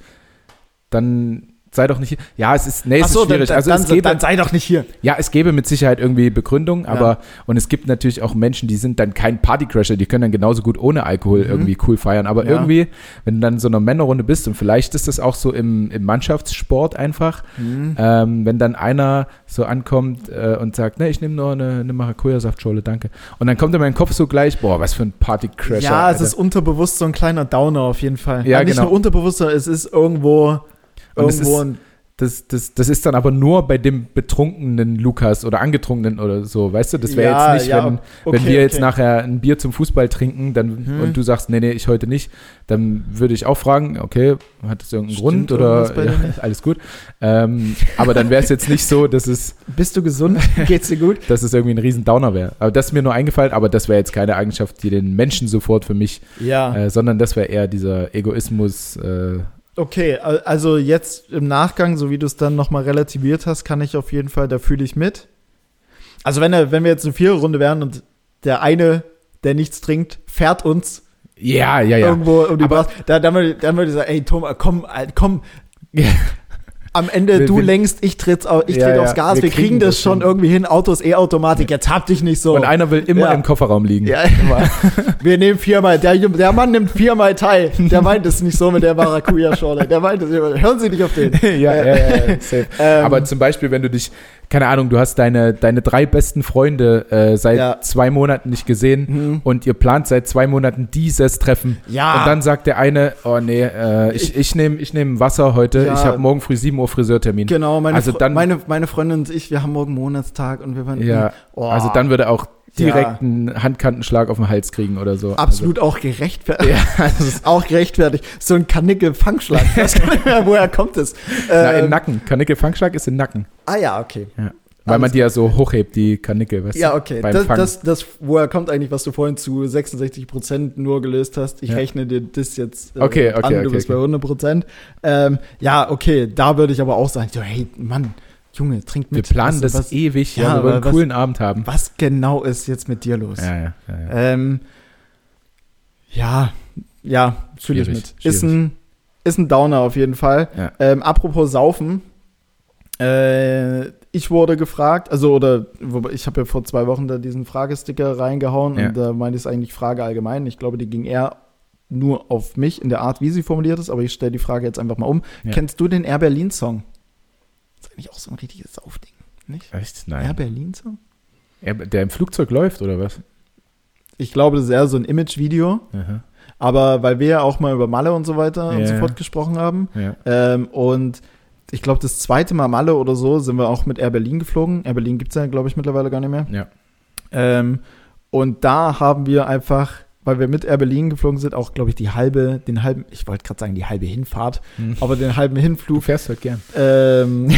dann sei doch nicht hier. Ja, es ist, nee, es so, ist schwierig. dann, also dann, es gäbe, dann sei doch nicht hier. ja, es gäbe mit Sicherheit irgendwie Begründung, aber und es gibt natürlich auch Menschen, die sind dann kein Partycrasher, die können dann genauso gut ohne Alkohol irgendwie cool feiern. Aber Ja. irgendwie, wenn du dann in so einer Männerrunde bist und vielleicht ist das auch so im, im Mannschaftssport einfach, ähm, wenn dann einer so ankommt äh, und sagt, ne, ich nehme nur eine, eine Maracuja-Saftschorle, danke. Und dann kommt in meinen Kopf so gleich, boah, was für ein Partycrasher. Ja, es Alter. ist unterbewusst so ein kleiner Downer auf jeden Fall. Ja, nicht genau. nur unterbewusst, sondern es ist irgendwo, Und irgendwo ist- Das, das, das ist dann aber nur bei dem betrunkenen Lukas oder angetrunkenen oder so, weißt du? Das wäre Ja, jetzt nicht, ja, wenn, okay, wenn wir jetzt okay. nachher ein Bier zum Fußball trinken dann, Mhm. und du sagst, nee, nee, ich heute nicht, dann würde ich auch fragen, okay, hat das irgendeinen Stimmt Grund oder ja, alles gut. Ähm, aber dann wäre es jetzt nicht so, dass es, Bist du gesund? Geht's dir gut? dass es irgendwie ein riesen Downer wäre. Aber das ist mir nur eingefallen, aber das wäre jetzt keine Eigenschaft, die den Menschen sofort für mich, Ja. äh, sondern das wäre eher dieser Egoismus, äh, Okay, al- also jetzt im Nachgang, so wie du es dann nochmal relativiert hast, kann ich auf jeden Fall, da fühle ich mit. Also wenn, er, wenn wir jetzt eine Viererrunde wären und der eine, der nichts trinkt, fährt uns ja, ja, ja. irgendwo um die Aber- Bras, da, dann, würde, dann würde ich sagen, ey Thomas, komm, komm. am Ende Wir- du wir- lenkst, ich tritt, ich Ja, tritt aufs Gas, wir wir, kriegen, kriegen das schon hin. irgendwie hin, Autos E-Automatik, jetzt hab dich nicht so. Und einer will immer Ja. im Kofferraum liegen. Ja, wir nehmen viermal, der, der Mann nimmt viermal teil. Der meint es nicht so mit der Maracuja-Schorle. Der meint es, hören Sie nicht auf den. ja, ja, ja, ja, safe. Ähm, Aber zum Beispiel, wenn du dich, keine Ahnung, du hast deine, deine drei besten Freunde äh, seit Ja. zwei Monaten nicht gesehen Mhm. und ihr plant seit zwei Monaten dieses Treffen. Ja. Und dann sagt der eine, oh nee, äh, ich, ich nehme ich nehm Wasser heute, Ja. ich habe morgen früh 7 Uhr Friseurtermin. Genau, meine, Also dann- meine, meine Freundin und ich, wir haben morgen Monatstag und wir waren. Ja, Oh, also dann würde auch direkt Ja. einen Handkantenschlag auf den Hals kriegen oder so. absolut auch gerechtfertigt. Also, ja, das ist, Auch gerechtfertigt. So ein mehr, woher kommt es? na, Ähm, im Nacken. Kanickel-Fangschlag ist im Nacken. ah ja, okay. Weil man die ja so hochhebt, die Kanickel, weißt Ja, du? okay. Beim Das, das, das, woher kommt eigentlich, was du vorhin zu 66 Prozent nur gelöst hast? Ich Ja. rechne dir das jetzt äh, Okay, okay, an, du okay, bist okay. bei 100 Prozent. Ähm, ja, okay, da würde ich aber auch sagen, so, hey, Mann, Junge, trink Wir mit. planen was, das was, ewig, Ja, ja, wir einen was- coolen Abend haben. was genau ist jetzt mit dir los? Ja, ja, ja. ja. Ähm, ja, ja, fühle ich Schwierig, mit. Ist ein, ist ein Downer auf jeden Fall. Ja. Ähm, apropos Saufen. Äh, ich wurde gefragt, also oder ich habe ja vor zwei Wochen da diesen Fragesticker reingehauen Ja. und da meinte ich es eigentlich Frage allgemein. Ich glaube, die ging eher nur auf mich in der Art, wie sie formuliert ist, aber ich stelle die Frage jetzt einfach mal um. Ja. Kennst du den Air Berlin Song? Eigentlich auch so ein richtiges Saufding, nicht? Echt? Air Nein. Berlin Song? Er, der im Flugzeug läuft, oder was? Ich glaube, das ist eher so ein Image-Video. Aber weil wir ja auch mal über Malle und so weiter und Ja, so ja. fort gesprochen haben. Ja. Ähm, und ich glaube, das zweite Mal Malle oder so sind wir auch mit Air Berlin geflogen. Air Berlin gibt es ja, glaube ich, mittlerweile gar nicht mehr. Ja. Ähm, und da haben wir einfach, weil wir mit Air Berlin geflogen sind, auch, glaube ich, die halbe, den halben, ich wollte gerade sagen, die halbe Hinfahrt, Hm. aber den halben Du Hinflug. fährst halt gern. Ähm,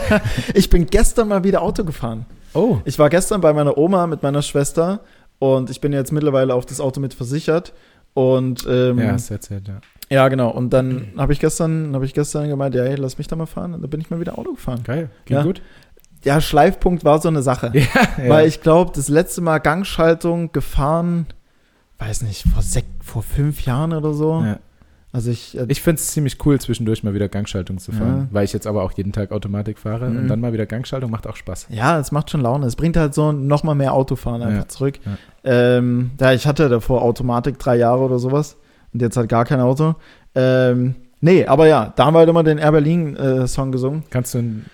ich bin gestern mal wieder Auto gefahren. Oh. Ich war gestern bei meiner Oma mit meiner Schwester und ich bin jetzt mittlerweile auf das Auto mit versichert. Und ähm, Ja, hast du erzählt, ja. ja, genau. Und dann habe ich gestern, habe ich gestern gemeint, ja, hey, lass mich da mal fahren. Und dann bin ich mal wieder Auto gefahren. Geil. Ging Ja. gut? Ja, Schleifpunkt war so eine Sache. Ja, Weil ich glaube, das letzte Mal Gangschaltung gefahren, weiß nicht, vor, sech, vor fünf Jahren oder so. ja. Also ich, äh, Ich finde es ziemlich cool, zwischendurch mal wieder Gangschaltung zu fahren, Ja. weil ich jetzt aber auch jeden Tag Automatik fahre Mhm. und dann mal wieder Gangschaltung macht auch Spaß. ja, es macht schon Laune. Es bringt halt so noch mal mehr Autofahren einfach Ja. zurück. Ja. Ähm, ja, ich hatte davor Automatik drei Jahre oder sowas und jetzt halt gar kein Auto. Ähm, nee, aber ja, da haben wir halt immer den Air Berlin äh, Song gesungen. Kannst du ein,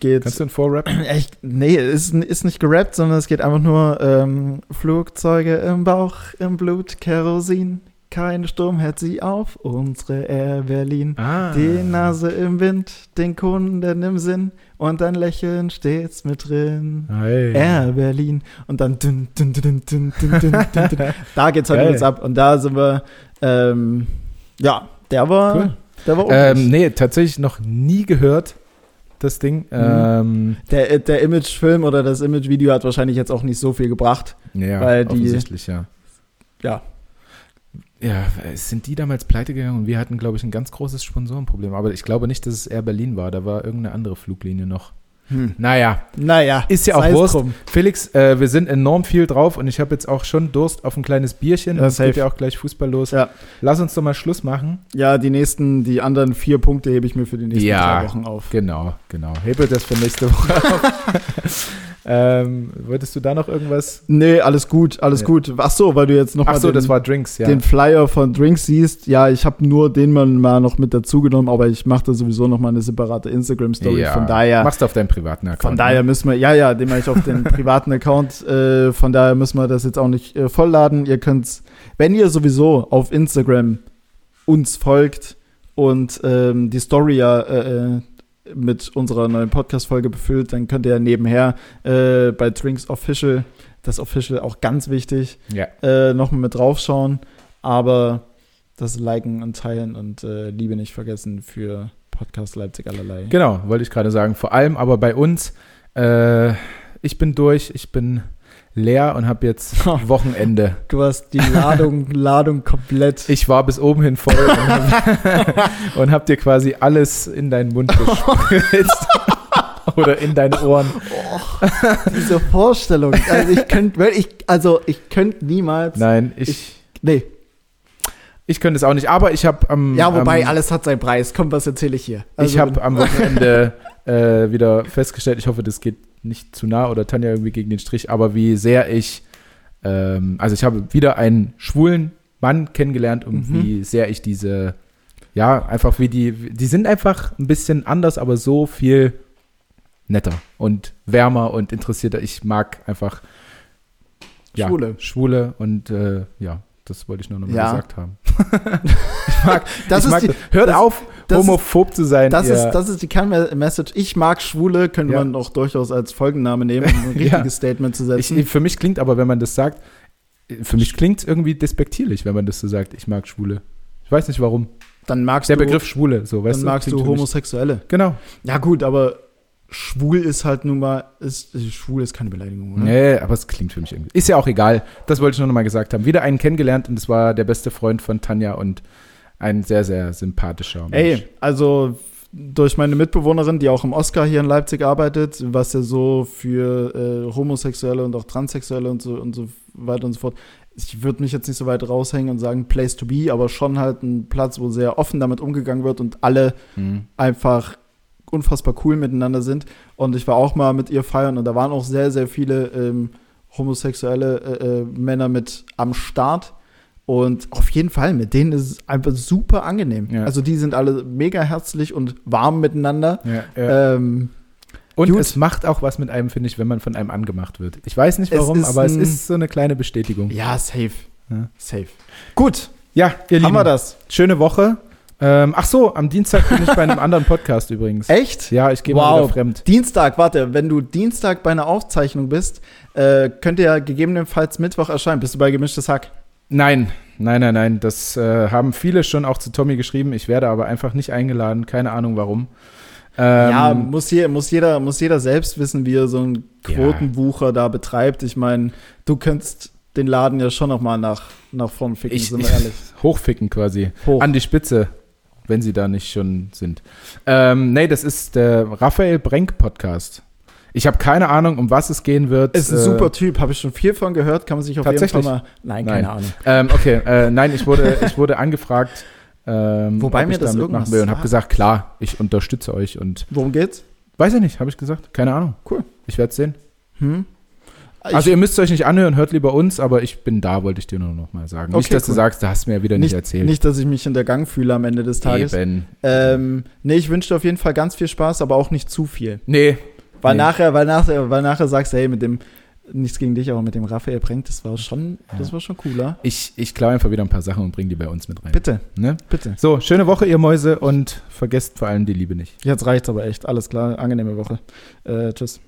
geht. Kannst du den vorrappen? Nee, ist, ist nicht gerappt, sondern es geht einfach nur ähm, Flugzeuge im Bauch, im Blut, Kerosin. Kein Sturm hält sie auf, unsere Air Berlin. Ah. Die Nase im Wind, den Kunden im Sinn und ein Lächeln stets mit drin. Hey. Air Berlin. Und dann dün, dün, dün, dün, dün, dün, dün, Da geht's halt übrigens ab. Und da sind wir, ähm, ja, der war, cool. der war ähm, Nee, tatsächlich noch nie gehört das Ding. Ähm, Der, der Imagefilm oder das Imagevideo hat wahrscheinlich jetzt auch nicht so viel gebracht. ja, Weil die- offensichtlich, ja. Ja. Ja, sind die damals pleite gegangen und wir hatten, glaube ich, ein ganz großes Sponsorenproblem. Aber ich glaube nicht, dass es Air Berlin war. Da war irgendeine andere Fluglinie noch. Hm. Naja, Naja, ist ja auch Wurst. drum. Felix, äh, wir sind enorm viel drauf und ich habe jetzt auch schon Durst auf ein kleines Bierchen. Ja, Es safe. geht ja auch gleich Fußball los. Ja. Lass uns doch mal Schluss machen. Ja, die nächsten, die anderen vier Punkte hebe ich mir für die nächsten Ja. drei Wochen auf. Genau, genau. Hebe das für nächste Woche auf. Ähm, wolltest du da noch irgendwas? Nee, alles gut, alles Ja. gut. Ach so, weil du jetzt noch Ach mal so, den, das war Drinks, ja. den Flyer von Drinks siehst. Ja, ich habe nur den mal, mal noch mit dazu genommen, aber ich mache da sowieso noch mal eine separate Instagram-Story. ja. Von daher, Machst du auf deinem privaten Account. von daher ne? müssen wir, ja, ja, den mache ich auf den privaten Account. Äh, von daher müssen wir das jetzt auch nicht äh, vollladen. Ihr könnt's, wenn ihr sowieso auf Instagram uns folgt und ähm, die Story ja äh, äh, mit unserer neuen Podcast-Folge befüllt, dann könnt ihr ja nebenher äh, bei Drinks Official, das Official auch ganz wichtig, Ja. äh, nochmal mit draufschauen. Aber das Liken und Teilen und äh, Liebe nicht vergessen für Podcast Leipzig allerlei. Genau, wollte ich gerade sagen. Vor allem aber bei uns, äh, ich bin durch, ich bin leer und habe jetzt Wochenende. Du hast die Ladung, Ladung komplett. Ich war bis oben hin voll und habe hab dir quasi alles in deinen Mund gespritzt. Oder in deine Ohren. diese Vorstellung. Also ich könnte, ich, also ich könnte niemals. Nein, ich, ich, Nee. könnte es auch nicht. Aber ich habe am. Ja, wobei am, alles hat seinen Preis. Komm, was erzähle ich hier? Also ich habe am Wochenende äh, wieder festgestellt, ich hoffe, das geht nicht zu nah oder Tanja irgendwie gegen den Strich, aber wie sehr ich, ähm, also ich habe wieder einen schwulen Mann kennengelernt und Mhm. wie sehr ich diese, ja, einfach wie die, die sind einfach ein bisschen anders, aber so viel netter und wärmer und interessierter. Ich mag einfach ja, Schwule. Schwule und äh, ja, das wollte ich nur noch mal Ja. gesagt haben. Ich mag, Das ich ist mag die- hört das- auf, das ist- homophob zu sein. Das ihr- ist, das ist die Kernmessage. Ich mag Schwule, könnte Ja. man auch durchaus als Folgenname nehmen, um ein Ja. richtiges Statement zu setzen. Ich, für mich klingt aber, wenn man das sagt, für mich klingt es irgendwie despektierlich, wenn man das so sagt, ich mag Schwule. Ich weiß nicht warum. dann magst Der du, Begriff Schwule, so, weißt dann magst du Homosexuelle. Genau. Ja gut, aber schwul ist halt nun mal, ist, schwul ist keine Beleidigung, oder? Nee, aber es klingt für mich irgendwie. Ist ja auch egal. Das wollte ich nur noch mal gesagt haben. Wieder einen kennengelernt und das war der beste Freund von Tanja und ein sehr, sehr sympathischer Mensch. Ey, also durch meine Mitbewohnerin, die auch im Oscar hier in Leipzig arbeitet, was ja so für äh, Homosexuelle und auch Transsexuelle und so und so weiter und so fort. Ich würde mich jetzt nicht so weit raushängen und sagen Place to be, aber schon halt ein Platz, wo sehr offen damit umgegangen wird und alle Hm. einfach unfassbar cool miteinander sind. Und ich war auch mal mit ihr feiern und da waren auch sehr, sehr viele ähm, homosexuelle äh, äh, Männer mit am Start. Und auf jeden Fall, mit denen ist es einfach super angenehm. Ja. Also die sind alle mega herzlich und warm miteinander. Ja, ja. Ähm, und gut. es macht auch was mit einem, finde ich, wenn man von einem angemacht wird. Ich weiß nicht Es warum, ist aber es ist so eine kleine Bestätigung. ja, safe. Safe. Gut, Ja, ihr haben Lieben, wir das. schöne Woche. Ähm, ach so, am Dienstag bin ich bei einem anderen Podcast übrigens. Echt? Ja, ich gehe mal Wow. wieder fremd. Dienstag, warte, wenn du Dienstag bei einer Aufzeichnung bist, äh, könnte ja gegebenenfalls Mittwoch erscheinen. Bist du bei Gemischtes Hack? Nein, nein, nein, nein. Das äh, haben viele schon auch zu Tommy geschrieben. Ich werde aber einfach nicht eingeladen. Keine Ahnung warum. Ähm, ja, muss, je, muss, jeder, muss jeder selbst wissen, wie er so einen Ja. Quotenbucher da betreibt. Ich meine, du könntest den Laden ja schon noch mal nach, nach vorn ficken, ich, sind wir ehrlich. hochficken quasi. Hoch. An die Spitze, wenn sie da nicht schon sind. Ähm, nee, das ist der Raphael Brenk Podcast. Ich habe keine Ahnung, um was es gehen wird. Ist ein Äh, super Typ, habe ich schon viel von gehört, kann man sich auf jeden Fall mal. Nein, Nein. keine Ahnung. Ähm, okay, äh, nein, ich wurde, ich wurde angefragt, ähm, Wobei ob mir ich da das mitmachen irgendwas will und habe sagt. gesagt, klar, ich unterstütze euch und Worum geht's? weiß ich nicht, habe ich gesagt, keine Ahnung. Cool. Ich werde sehen. Hm? Also ihr müsst euch nicht anhören, hört lieber uns, aber ich bin da, wollte ich dir nur noch mal sagen. nicht, Okay, dass du cool. sagst, du hast mir ja wieder nicht, nicht, erzählt. nicht, dass ich mich in der Gang fühle am Ende des Tages. Eben. Ähm, nee, ich wünsche dir auf jeden Fall ganz viel Spaß, aber auch nicht zu viel. Nee. Weil Nee. nachher, weil nachher, weil nachher sagst du, hey, mit dem, nichts gegen dich, aber mit dem Raphael Brenk, das war schon, das Ja. war schon cooler. Ich, ich klaue einfach wieder ein paar Sachen und bringe die bei uns mit rein. Bitte, Ne? bitte. So, schöne Woche, ihr Mäuse, und vergesst vor allem die Liebe nicht. Jetzt reicht's aber echt. Alles klar, angenehme Woche. Äh, tschüss.